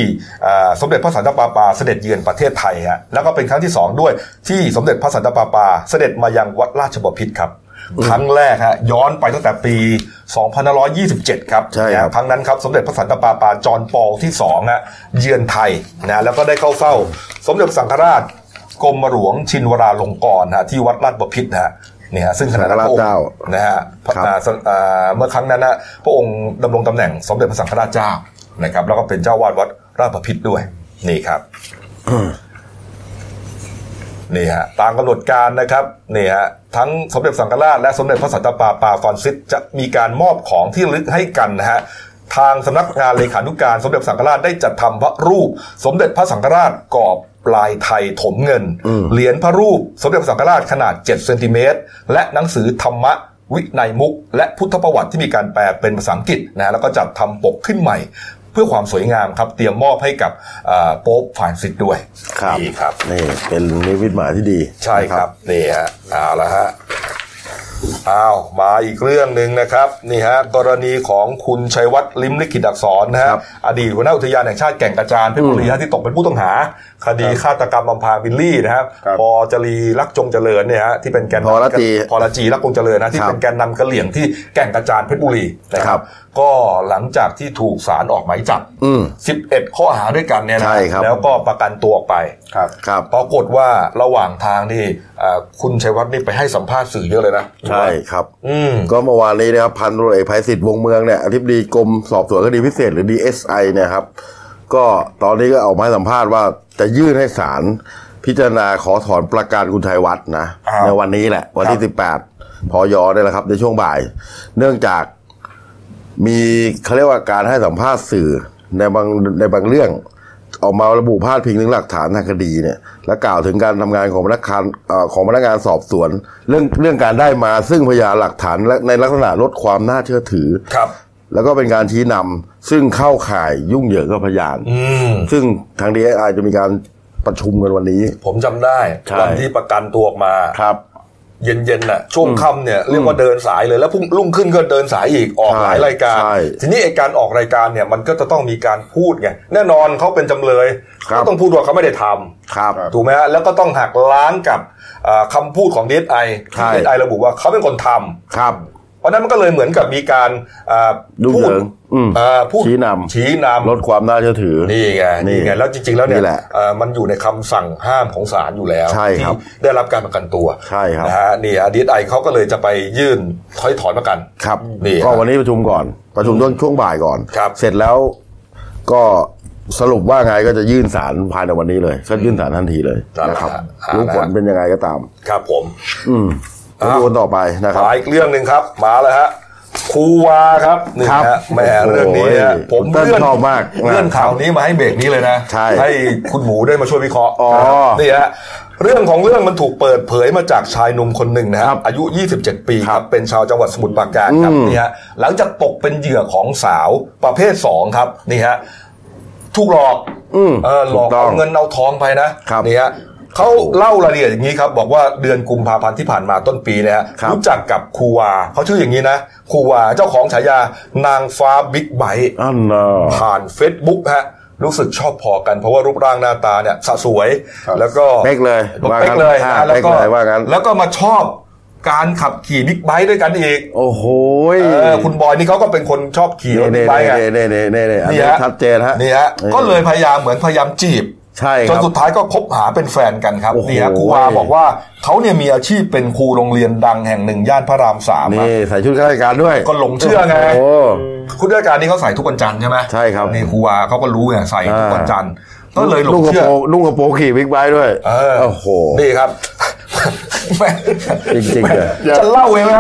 [SPEAKER 1] อ่าสมเด็จพระสันตะปาปาเสด็จเยือนประเทศไทยฮะแล้วก็เป็นครั้งที่สองด้วยที่สมเด็จพระสันตะปาปา เสด็จมายังวัดราชบพิตรครับครั้งแรกฮะย้อนไปตั้งแต่ปี2527 ครับ
[SPEAKER 2] ใช่ครับ
[SPEAKER 1] นะครั้งนั้นครับสมเด็จพระสันตะปาปาจอห์นปอลที่2ฮะเยือนไทยนะแล้วก็ได้เข้าเฝ้า สมเด็จพระสังฆราชกรมหลวงชินวราลงกรณ์ฮะที่วัดราชบพิตรนะ ฮะนี่ฮะซึ่งขณะนั้นพระองค์
[SPEAKER 2] สังฆราชเจ้า
[SPEAKER 1] นะฮะพระ
[SPEAKER 2] ครับ
[SPEAKER 1] อ่าสอ่าเมื่อครั้งนั้นนะพระองค์ดำรงตำแหน่งสมเด็จพระสังฆราชเจ้านะครับแล้วก็เป็นเจ้าวาดวัดราชบพิตรด้วยนี่ครับนี่ฮะตามกำหนดการนะครับนี่ฮะทั้งสมเด็จสังฆราชและสมเด็จพระสันตะปาปาฟรานซิสจะมีการมอบของที่ระลึกให้กันนะฮะทางสำนักงานเลขานุการ สมเด็จสังฆราชได้จัดทำพระรูป สมเด็จพระสังฆราชกรอบ ลายไทยถมเงิน เหรียญพระรูปสมเด็จพระสังฆราชขนาด 7 เซนติเมตร และหนังสือธรรมะวินัยมุก และพุทธประวัติที่มีการแปลเป็นภาษาอังกฤษนะแล้วก็จัดทำปกขึ้นใหม่ เพื่อความสวยงามครับ เตรียมมอบให้กับอ่าโป๊ปฟรานซิสด้วย
[SPEAKER 2] ครับ
[SPEAKER 1] นี่ครับ
[SPEAKER 2] นี่เป็นนิมิตหมายที่ดี
[SPEAKER 1] ใช่ครับนี่ฮะเอาละฮะ อ้าวมาอีกเรื่องหนึ่งนะครับนี่ฮะกรณีของคุณชัยวัฒน์ลิ้มลิขิตอักษรนะฮะ
[SPEAKER 2] ครับ
[SPEAKER 1] อดีตหัวหน้าอุทยานแห่งชาติแก่งกระจานเพชรบุรีฮะที่ตกเป็นผู้ต้องหา คดีฆาตกรรมอำพรางบิลลี่นะครับ
[SPEAKER 3] ครับ
[SPEAKER 1] พอละจีรักจงเจริญเนี่ยฮะที่เป็นแกนนำ
[SPEAKER 2] พอละจี
[SPEAKER 1] พอละจีรักจงเจริญนะที่
[SPEAKER 2] ครับ
[SPEAKER 1] เป็นแกนนำกะเหรี่ยงที่แก่งกระจานเพชรบุรีนะค
[SPEAKER 2] ครั
[SPEAKER 1] รับ
[SPEAKER 2] บ
[SPEAKER 1] ก็หลังจากที่ถูกศาลออกหมายจับ
[SPEAKER 2] อืม
[SPEAKER 1] 11 ข้อหาด้วยกันเนี่ยนะ
[SPEAKER 2] ใช่ครับ
[SPEAKER 1] แล้วก็ประกันตัวออกไป
[SPEAKER 3] ครับ
[SPEAKER 2] ครับ
[SPEAKER 1] ปรากฏว่าระหว่างทางนี่อ่าคุณชัยวัฒน์นี่ไปให้สัมภาษณ์สื่อเยอะเลยนะ
[SPEAKER 2] ใช่ครับ
[SPEAKER 1] อืม
[SPEAKER 2] ก็เมื่อวานนี้นะครับพันตำรวจเอกภัยศิษฐ์วงเมืองเนี่ยอธิบดีกรมสอบสวนคดีพิเศษหรือ DSI เนี่ยครับ ก็ตอนนี้ก็ออกมาให้สัมภาษณ์ว่าจะยื่นให้ศาลพิจารณาขอถอนประกันคุณชัยวัฒน์นะ
[SPEAKER 1] ครับ
[SPEAKER 2] ในวันนี้แหละ วันที่18พอยอได้แล้วครับ ในช่วงบ่าย เนื่องจากมีเขาเรียกว่าการให้สัมภาษณ์สื่อในบางในบางเรื่อง
[SPEAKER 4] ออกมาระบุพาดพิงถึงหลักฐานทางคดีเนี่ยและกล่าวถึงการทำงานของพนักงานเอ่อของพนักงานสอบสวน เรื่องเรื่องการได้มาซึ่งพยานหลักฐานและในลักษณะลดความน่าเชื่อถือ
[SPEAKER 1] ครับ
[SPEAKER 4] แล้วก็เป็นการชี้นำซึ่งเข้าข่ายยุ่งเหยิงกับพยาน
[SPEAKER 1] อืม
[SPEAKER 4] ซึ่งทางดีเอไอจะมีการประชุมกันวันนี้
[SPEAKER 1] ผมจำได้
[SPEAKER 4] ใช่
[SPEAKER 1] วันที่ประกันตัวออกมา
[SPEAKER 4] ครับ
[SPEAKER 1] เย็นๆน่ะช่วงค่ำเนี่ยเรียกว่าเดินสายเลยแล้วพรุ่งรุ่งขึ้นก็เดินสายอีกออก
[SPEAKER 4] ใช่
[SPEAKER 1] หลายรายการ
[SPEAKER 4] ใช่
[SPEAKER 1] ทีนี้ไอการออกรายการเนี่ยมันก็จะต้องมีการพูดไงแน่นอนเขาเป็นจำเลย
[SPEAKER 4] ครับ
[SPEAKER 1] ก็ต้องพูดว่าเขาไม่ได้ทำ
[SPEAKER 4] ครับ
[SPEAKER 1] ถูกไหมฮะแล้วก็ต้องหักล้างกับอ่าคำพูดของดีไอ
[SPEAKER 4] ใช่
[SPEAKER 1] ที่ดีไอระบุว่าเขาเป็นคนทำ
[SPEAKER 4] ค รับ
[SPEAKER 1] เพราะฉะนั้นมันก็เลยเหมือนกับมีการอ่า
[SPEAKER 4] ยุ่ง
[SPEAKER 1] พู
[SPEAKER 4] เห
[SPEAKER 1] ด
[SPEAKER 4] ยิงอืม
[SPEAKER 1] อ่าพูด
[SPEAKER 4] ชี้นำ
[SPEAKER 1] ชี้นำ
[SPEAKER 4] ลดความน่าเชื่อถือ
[SPEAKER 1] นี่ไง
[SPEAKER 4] นี่
[SPEAKER 1] นี่ไงแล้วจริง ๆ แล้วเนี่ย
[SPEAKER 4] นี่แหละ
[SPEAKER 1] เอ่อมันอยู่ในคำสั่งห้ามของศาลอยู่แล้ว
[SPEAKER 4] ใช่ครับ
[SPEAKER 1] ที่ได้รับการประกันตัว
[SPEAKER 4] ใช่ครับ
[SPEAKER 1] นะฮะนี่ดีไอเขาก็เลยจะไปยื่นถอยถอนประกัน
[SPEAKER 4] ครับ
[SPEAKER 1] นี่
[SPEAKER 4] ก็
[SPEAKER 1] ฮะ
[SPEAKER 4] วันนี้ประชุมก่อน ประชุมต้นช่วงบ่ายก่อน
[SPEAKER 1] ครับ
[SPEAKER 4] เสร็จแล้วก็สรุปว่าไงก็จะยื่นสารภายในวันนี้เลย ก็ยื่นสารทันทีเลยนะครับ
[SPEAKER 1] ครับ
[SPEAKER 4] รู้ผลเป็นยังไงก็ตาม
[SPEAKER 1] ครับผม
[SPEAKER 4] อืม
[SPEAKER 1] อ้าว
[SPEAKER 4] ก็วนต่อไปนะครับ
[SPEAKER 1] มาอีกเรื่องหนึ่งครับ มาแล้วฮะครูวาครับนี่
[SPEAKER 4] ครับ
[SPEAKER 1] ฮะแหมเรื่องนี้ฮะ
[SPEAKER 4] โอ้โห
[SPEAKER 1] ผม
[SPEAKER 4] เติ้ล
[SPEAKER 1] เลื่อน
[SPEAKER 4] ชอบมาก
[SPEAKER 1] เลื่อนข่าวนี้มาให้เบรกนี้เลยนะ
[SPEAKER 4] ใช่
[SPEAKER 1] ให้คุณหมูได้มาช่วยวิเคราะห์
[SPEAKER 4] อ๋อ
[SPEAKER 1] นี่ฮะเรื่องของเรื่องมันถูกเปิดเผยมาจากชายหนุ่มคนหนึ่งนะค
[SPEAKER 4] ครั
[SPEAKER 1] รับบอายุ 27 ปีค
[SPEAKER 4] ครั
[SPEAKER 1] รับบเป็นชาวจังหวัดสมุทรปราการครับ
[SPEAKER 4] อืม
[SPEAKER 1] นี่ฮะหลังจากตกเป็นเหยื่อของสาวประเภทสองครับนี่ฮะถูกหลอก
[SPEAKER 4] อืม
[SPEAKER 1] เออหลอก
[SPEAKER 4] ถูกต้
[SPEAKER 1] เอา
[SPEAKER 4] อง
[SPEAKER 1] เงินเอาทองไปนะครับนี่ฮะ เขาเล่ารายละเอียดอย่างนี้ครับ บอกว่าเดือนกุมภาพันธ์ที่ผ่านมาต้นปีเนี่ยฮะ
[SPEAKER 4] ครับ
[SPEAKER 1] รู้จักกับครูวาเขาชื่ออย่างนี้นะครูวาเจ้าของฉายานางฟ้าบิ๊กไบค์
[SPEAKER 4] อันน่ะ
[SPEAKER 1] ผ่าน Facebook ฮะรู้สึกชอบพอกันเพราะว่ารูปร่างหน้าตาเนี่ยสะสวย แล้วก็
[SPEAKER 4] เป๊กเลย
[SPEAKER 1] เป๊กเลย
[SPEAKER 4] ว่างั้น
[SPEAKER 1] นะแล้วก็
[SPEAKER 4] เป๊กเลยว่างั้น
[SPEAKER 1] แล้วก็มาชอบการขับขี่บิ๊กไบค์ด้วยกันอีก
[SPEAKER 4] โอ้โห
[SPEAKER 1] เออคุณบอยนี่เขาก็เป็นคนชอบขี่รถบิ๊
[SPEAKER 4] เน่
[SPEAKER 1] กไบค์ไง
[SPEAKER 4] เน่เน่เน่เน่อัน
[SPEAKER 1] นี่
[SPEAKER 4] นี้
[SPEAKER 1] ฮะ
[SPEAKER 4] ชัดเจนฮะ
[SPEAKER 1] นี่ฮะก็เลยพยายามเหมือนพยายามจีบ
[SPEAKER 4] ใช่
[SPEAKER 1] จ
[SPEAKER 4] คนรับ
[SPEAKER 1] สุดท้ายก็คบหาเป็นแฟนกันครับ
[SPEAKER 4] โอ้โห
[SPEAKER 1] นี่ฮะครูวาบอกว่าเขาเนี่ยมีอาชีพเป็นครูโรงเรียนดังแห่งหนึ่งย่านพระรามสามอะ
[SPEAKER 4] นี่ใส่ชุดข้าราชการด้วย
[SPEAKER 1] ก็หลงเชื่อไง
[SPEAKER 4] โอ้
[SPEAKER 1] คุณราชการนี่เขาใส่ทุกวันจันทร์ใช่ไหม
[SPEAKER 4] ใช่ครับ
[SPEAKER 1] นี่ครูวาเขาก็รู้ไงใส่ทุกวันจันทร์ ก็เลยหล
[SPEAKER 4] นุ่
[SPEAKER 1] ง
[SPEAKER 4] งกระ
[SPEAKER 1] เชื่อ
[SPEAKER 4] โปรงนุ่งกระโปรงขี่บิ๊กไบค์ด้วย
[SPEAKER 1] เออ
[SPEAKER 4] โอ้โห
[SPEAKER 1] นี่ครับ
[SPEAKER 4] จริงๆเลย
[SPEAKER 1] จะเล่าเองไหม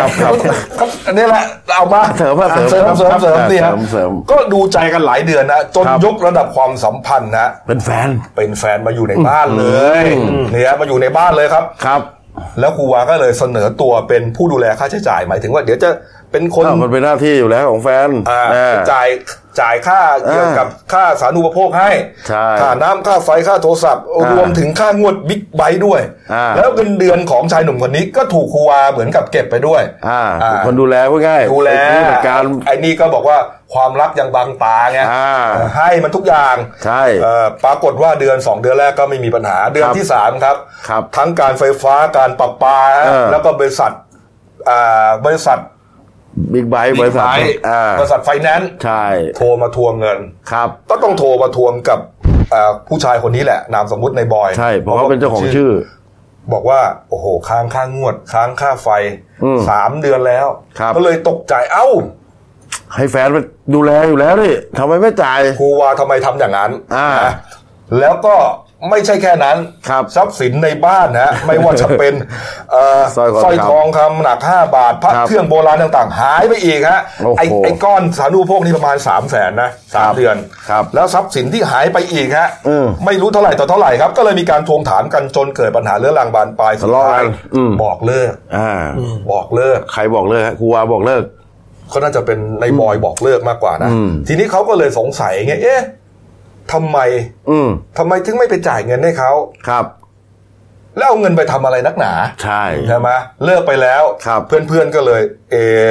[SPEAKER 1] ครับ
[SPEAKER 4] ครับครับ
[SPEAKER 1] อันนี้แหละเอามา
[SPEAKER 4] เสริมมาเสริม
[SPEAKER 1] เสริมเสริมเสริม
[SPEAKER 4] ครับ
[SPEAKER 1] นี่ฮะ
[SPEAKER 4] เสริมเสริม
[SPEAKER 1] ก็ดูใจกันหลายเดือนนะจน
[SPEAKER 4] ครับ
[SPEAKER 1] ยกระดับความสัมพันธ์นะ
[SPEAKER 4] เป็นแฟน
[SPEAKER 1] เป็นแฟนมาอยู่ในบ้านเลยเนี่ยมาอยู่ในบ้านเลยครับ
[SPEAKER 4] ครับ
[SPEAKER 1] แล้วครูวาก็เลยเสนอตัวเป็นผู้ดูแลค่าใช้จ่ายหมายถึงว่าเดี๋ยวจะเป็นคน
[SPEAKER 4] อ้าวมันเป็นหน้าที่อยู่แล้วของแฟน
[SPEAKER 1] อ่า
[SPEAKER 4] อ่า
[SPEAKER 1] จ่ายจ่ายค่าเกี่ยวกับค่าสาธารณูปโภคให้
[SPEAKER 4] ใช่
[SPEAKER 1] ค่าน้ำค่าไฟค่าโทรศัพท์
[SPEAKER 4] อ่าร
[SPEAKER 1] วมถึงค่างวดบิ๊กไบค์ด้วย
[SPEAKER 4] อ่า
[SPEAKER 1] แล้วเงินเดือนของชายหนุ่มคนนี้ก็ถูกครูวาเหมือนกับเก็บไปด้วย
[SPEAKER 4] อ่า
[SPEAKER 1] อ่า
[SPEAKER 4] คนดูแลพูดง่าย
[SPEAKER 1] ดูแล
[SPEAKER 4] ผู้จัดการ
[SPEAKER 1] ไอ้นี่ก็บอกว่า ความรักยังบังตาไง
[SPEAKER 4] อ่า
[SPEAKER 1] ให้มันทุกอย่าง
[SPEAKER 4] ใช่
[SPEAKER 1] เอ่อปรากฏว่าเดือน 2 เดือนแรกก็ไม่มีปัญหาเดือน
[SPEAKER 4] ครับ
[SPEAKER 1] ที่ 3 ครับ
[SPEAKER 4] ครับ
[SPEAKER 1] ทั้งการไฟฟ้าการประปา
[SPEAKER 4] เออ
[SPEAKER 1] แล้วก็บริษัทอ่าบริษัท
[SPEAKER 4] บิ๊กไบค์บริษัท
[SPEAKER 1] บิ๊กไบค์
[SPEAKER 4] อ่า
[SPEAKER 1] บริษัทไฟแนนซ์
[SPEAKER 4] ใช่
[SPEAKER 1] โทรมาทวงเงิน
[SPEAKER 4] ครับ
[SPEAKER 1] ก็ต้องโทรมาทวงกับอ่าผู้ชายคนนี้แหละ นามสมมุติในบอย
[SPEAKER 4] ใช่เพราะเขาเป็นเจ้าของชื่อ
[SPEAKER 1] บอกว่า โอ้โห ค้างค่างวด ค้างค่าไฟ
[SPEAKER 4] อืม
[SPEAKER 1] สามเดือนแล้ว
[SPEAKER 4] ครับ
[SPEAKER 1] ก็เลยตกใจเอ้า
[SPEAKER 4] ให้แฟนไปดูแลอยู่แล้วนี่ทำไมไม่จ่าย
[SPEAKER 1] ครูวาทำไมทำอย่างนั้น
[SPEAKER 4] อ่า
[SPEAKER 1] นะแล้วก็ไม่ใช่แค่นั้น
[SPEAKER 4] ครับ
[SPEAKER 1] ทรัพย์สินในบ้านนะ ไม่ว่าจะเป็นเอ่อ
[SPEAKER 4] สร้อยคอ
[SPEAKER 1] สร้อย
[SPEAKER 4] ทอง
[SPEAKER 1] ทองคำหนัก 5 บาทพระ
[SPEAKER 4] ครับ
[SPEAKER 1] เครื่องโบราณต่างๆ หายไปอีกฮะ
[SPEAKER 4] โอ้โห
[SPEAKER 1] ไอ้ไอ้ก้อนสาธารณูปโภคนี่ประมาณ 3 0 0แสนนะสาม
[SPEAKER 4] ครับ
[SPEAKER 1] เดือน
[SPEAKER 4] ครับ
[SPEAKER 1] แล้วทรัพย์สินที่หายไปอีกฮะ
[SPEAKER 4] อืม
[SPEAKER 1] ไม่รู้เท่าไหร่ต่อเท่าไหร่ครับ ก็เลยมีการทวงถามกันจนเกิดปัญหาเรื้อรังบานปลายสุด
[SPEAKER 4] ทะเลาะ
[SPEAKER 1] ท้าย
[SPEAKER 4] กันอืม
[SPEAKER 1] บอกเลิก
[SPEAKER 4] อ่า
[SPEAKER 1] บอกเลิก
[SPEAKER 4] ใครบอกเลิกฮะครูวาบอกเลิก
[SPEAKER 1] เขาน่าจะเป็นในบอยบอกเลิกมากกว่านะ
[SPEAKER 4] อืม
[SPEAKER 1] ทีนี้เขาก็เลยสงสัยไง เอ๊ะทำไม
[SPEAKER 4] อืม
[SPEAKER 1] ทำไมถึงไม่ไปจ่ายเงินให้เขา
[SPEAKER 4] ครับ
[SPEAKER 1] แล้วเอาเงินไปทำอะไรนักหนา
[SPEAKER 4] ใช่
[SPEAKER 1] ใช่ไหมเลิกไปแล้ว
[SPEAKER 4] ครับ
[SPEAKER 1] เพื่อนๆก็เลย เออ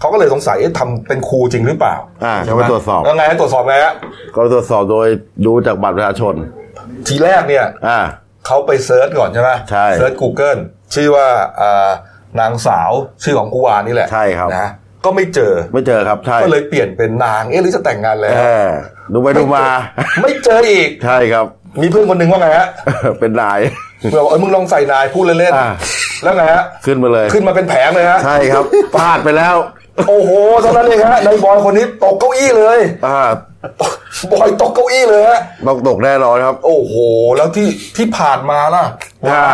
[SPEAKER 1] เขาก็เลยสงสัยเอ๊ะทำเป็นครูจริงหรือเปล่า
[SPEAKER 4] อ่า
[SPEAKER 1] ใช่ไหม
[SPEAKER 4] ก็ไปตรวจสอบ
[SPEAKER 1] แล้วไงตรวจสอบไงฮะ
[SPEAKER 4] ก็ตรวจสอบโดยดูจากบัตรประชาชน
[SPEAKER 1] ทีแรกเนี่ย
[SPEAKER 4] อ่า
[SPEAKER 1] เขาไป search ก่อนใช่ไหม
[SPEAKER 4] ใช่
[SPEAKER 1] search Google ชื่อว่าอ่านางสาวชื่อของกูวานี่แหละ
[SPEAKER 4] ใช่ครับ
[SPEAKER 1] นะ ก็ไม่เจอ
[SPEAKER 4] ไม่เจอครับใช่
[SPEAKER 1] ก็เลยเปลี่ยนเป็นนางเอ๊ะหรือจะแต่งงานแล้ว
[SPEAKER 4] เออดูไปดูมา
[SPEAKER 1] ไม่เจออีก
[SPEAKER 4] ใช่ครับ
[SPEAKER 1] มีเพื่อนคนหนึ่งว่าไงฮะ
[SPEAKER 4] เป็นนาย
[SPEAKER 1] เพื่อนบอกเออมึงลองใส่นายพูดเล่น
[SPEAKER 4] อ่า
[SPEAKER 1] ๆแล้วไงฮะ
[SPEAKER 4] ขึ้นมาเลย
[SPEAKER 1] ขึ้นมาเป็นแผงเลยฮะ
[SPEAKER 4] ใช่ครับพลาดไปแล้ว
[SPEAKER 1] โอ้โหเท่านั้นเองฮะนายบอยคนนี้ตกเก้าอี้เลย
[SPEAKER 4] อ่า
[SPEAKER 1] บอยตกเก้าอี้เลยฮะ
[SPEAKER 4] ต้องตกแน่นอนครับ
[SPEAKER 1] โอ้โห แล้วที่ที่ผ่านมาล่ะ
[SPEAKER 4] อ่า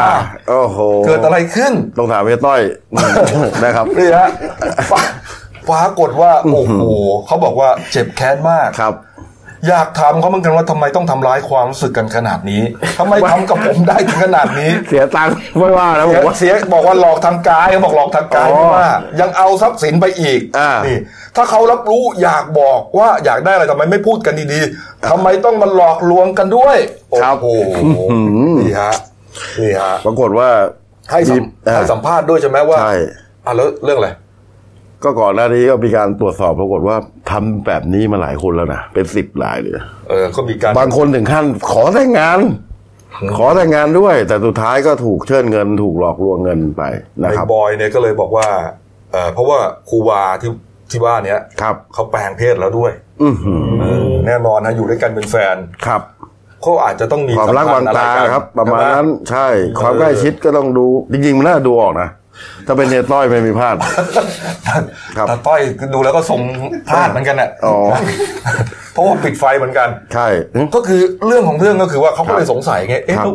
[SPEAKER 4] โอ้โห
[SPEAKER 1] เกิดอะไรขึ้น
[SPEAKER 4] ต้องถามเฮียต้อย นะครับ
[SPEAKER 1] นี่ฮะปราปรากฏว่า โอ้โหเขาบอกว่าเจ็บแค้นมาก
[SPEAKER 4] ครับ
[SPEAKER 1] อยากถามเขาเหมือนกันว่าทำไมต้องทำร้ายความรู้สึกกันขนาดนี้ทำไมทำกับผมได้ถึงขนาดนี้
[SPEAKER 2] เสียตังค์ไม่ว่าแล้วผมว่า
[SPEAKER 1] เสียบอกว่าหลอกทางกายเขาบอกหลอกทางกาย
[SPEAKER 2] อ๋อ
[SPEAKER 1] ไม่ว่า ยังเอาทรัพย์สินไปอีก
[SPEAKER 2] อ่านี่
[SPEAKER 1] นี่ถ้าเขารับรู้อยากบอกว่าอยากได้อะไรทำไมไม่พูดกันดีๆทำไมต้องมาหลอกลวงกันด้วยโอ้โหนี่ฮะนี่ฮะ
[SPEAKER 4] ปรากฏว่า
[SPEAKER 1] ให้สัม
[SPEAKER 4] อ่า
[SPEAKER 1] ให้สัมภาษณ์ด้วยใช่ไหมว่า
[SPEAKER 4] ใช่
[SPEAKER 1] อะแล้วเรื่องอะไร
[SPEAKER 4] ก็ก่อนหน้านี้ก็มีการตรวจสอบปรากฏว่าทำแบบนี้มาหลายคนแล้วนะเป็นสิบรายเลย
[SPEAKER 1] เออก็มีการ
[SPEAKER 4] บางคนถึงขั้นขอแต่งงาน ขอแต่งงานด้วย แต่สุดท้ายก็ถูกเชิญเงิน ถูกหลอกลวงเงินไปนะ
[SPEAKER 1] ไอ้
[SPEAKER 4] ครับ
[SPEAKER 1] บอยเนี่ยก็เลยบอกว่าเออเพราะว่าครูวาที่ที่บ้านเนี้ย
[SPEAKER 4] ครับ
[SPEAKER 1] เขาแปลงเพศแล้วด้วย
[SPEAKER 4] อือหือ
[SPEAKER 1] เออแน่นอนนะอยู่ด้วยกันเป็นแฟน
[SPEAKER 4] ครับ
[SPEAKER 1] เขาอาจจะต้องมี
[SPEAKER 4] ความรัก
[SPEAKER 1] สั
[SPEAKER 4] วามง
[SPEAKER 1] พันธ์อะไร
[SPEAKER 4] ตา
[SPEAKER 1] กัน
[SPEAKER 4] ครับ ประมาณ
[SPEAKER 1] ใช่ไห
[SPEAKER 4] นั้นใช่ ความใกล้ชิดก็ต้องดูจริงๆมันน่าดูออกนะ ถ้าเป็นเนต้อยไม่มีพลาด ครับ
[SPEAKER 1] ตาต้อยดูแล้วก็ทรงพลาดเหมือนกันน่ะ
[SPEAKER 4] อ๋อ
[SPEAKER 1] เพราะว่าปิดไฟเหมือนกัน
[SPEAKER 4] ใช่หึ
[SPEAKER 1] ก็คือเรื่องของเรื่องก็คือว่าเขาก็เลยสงสัยไง เอ๊ะ
[SPEAKER 4] ครับ
[SPEAKER 1] แล้ว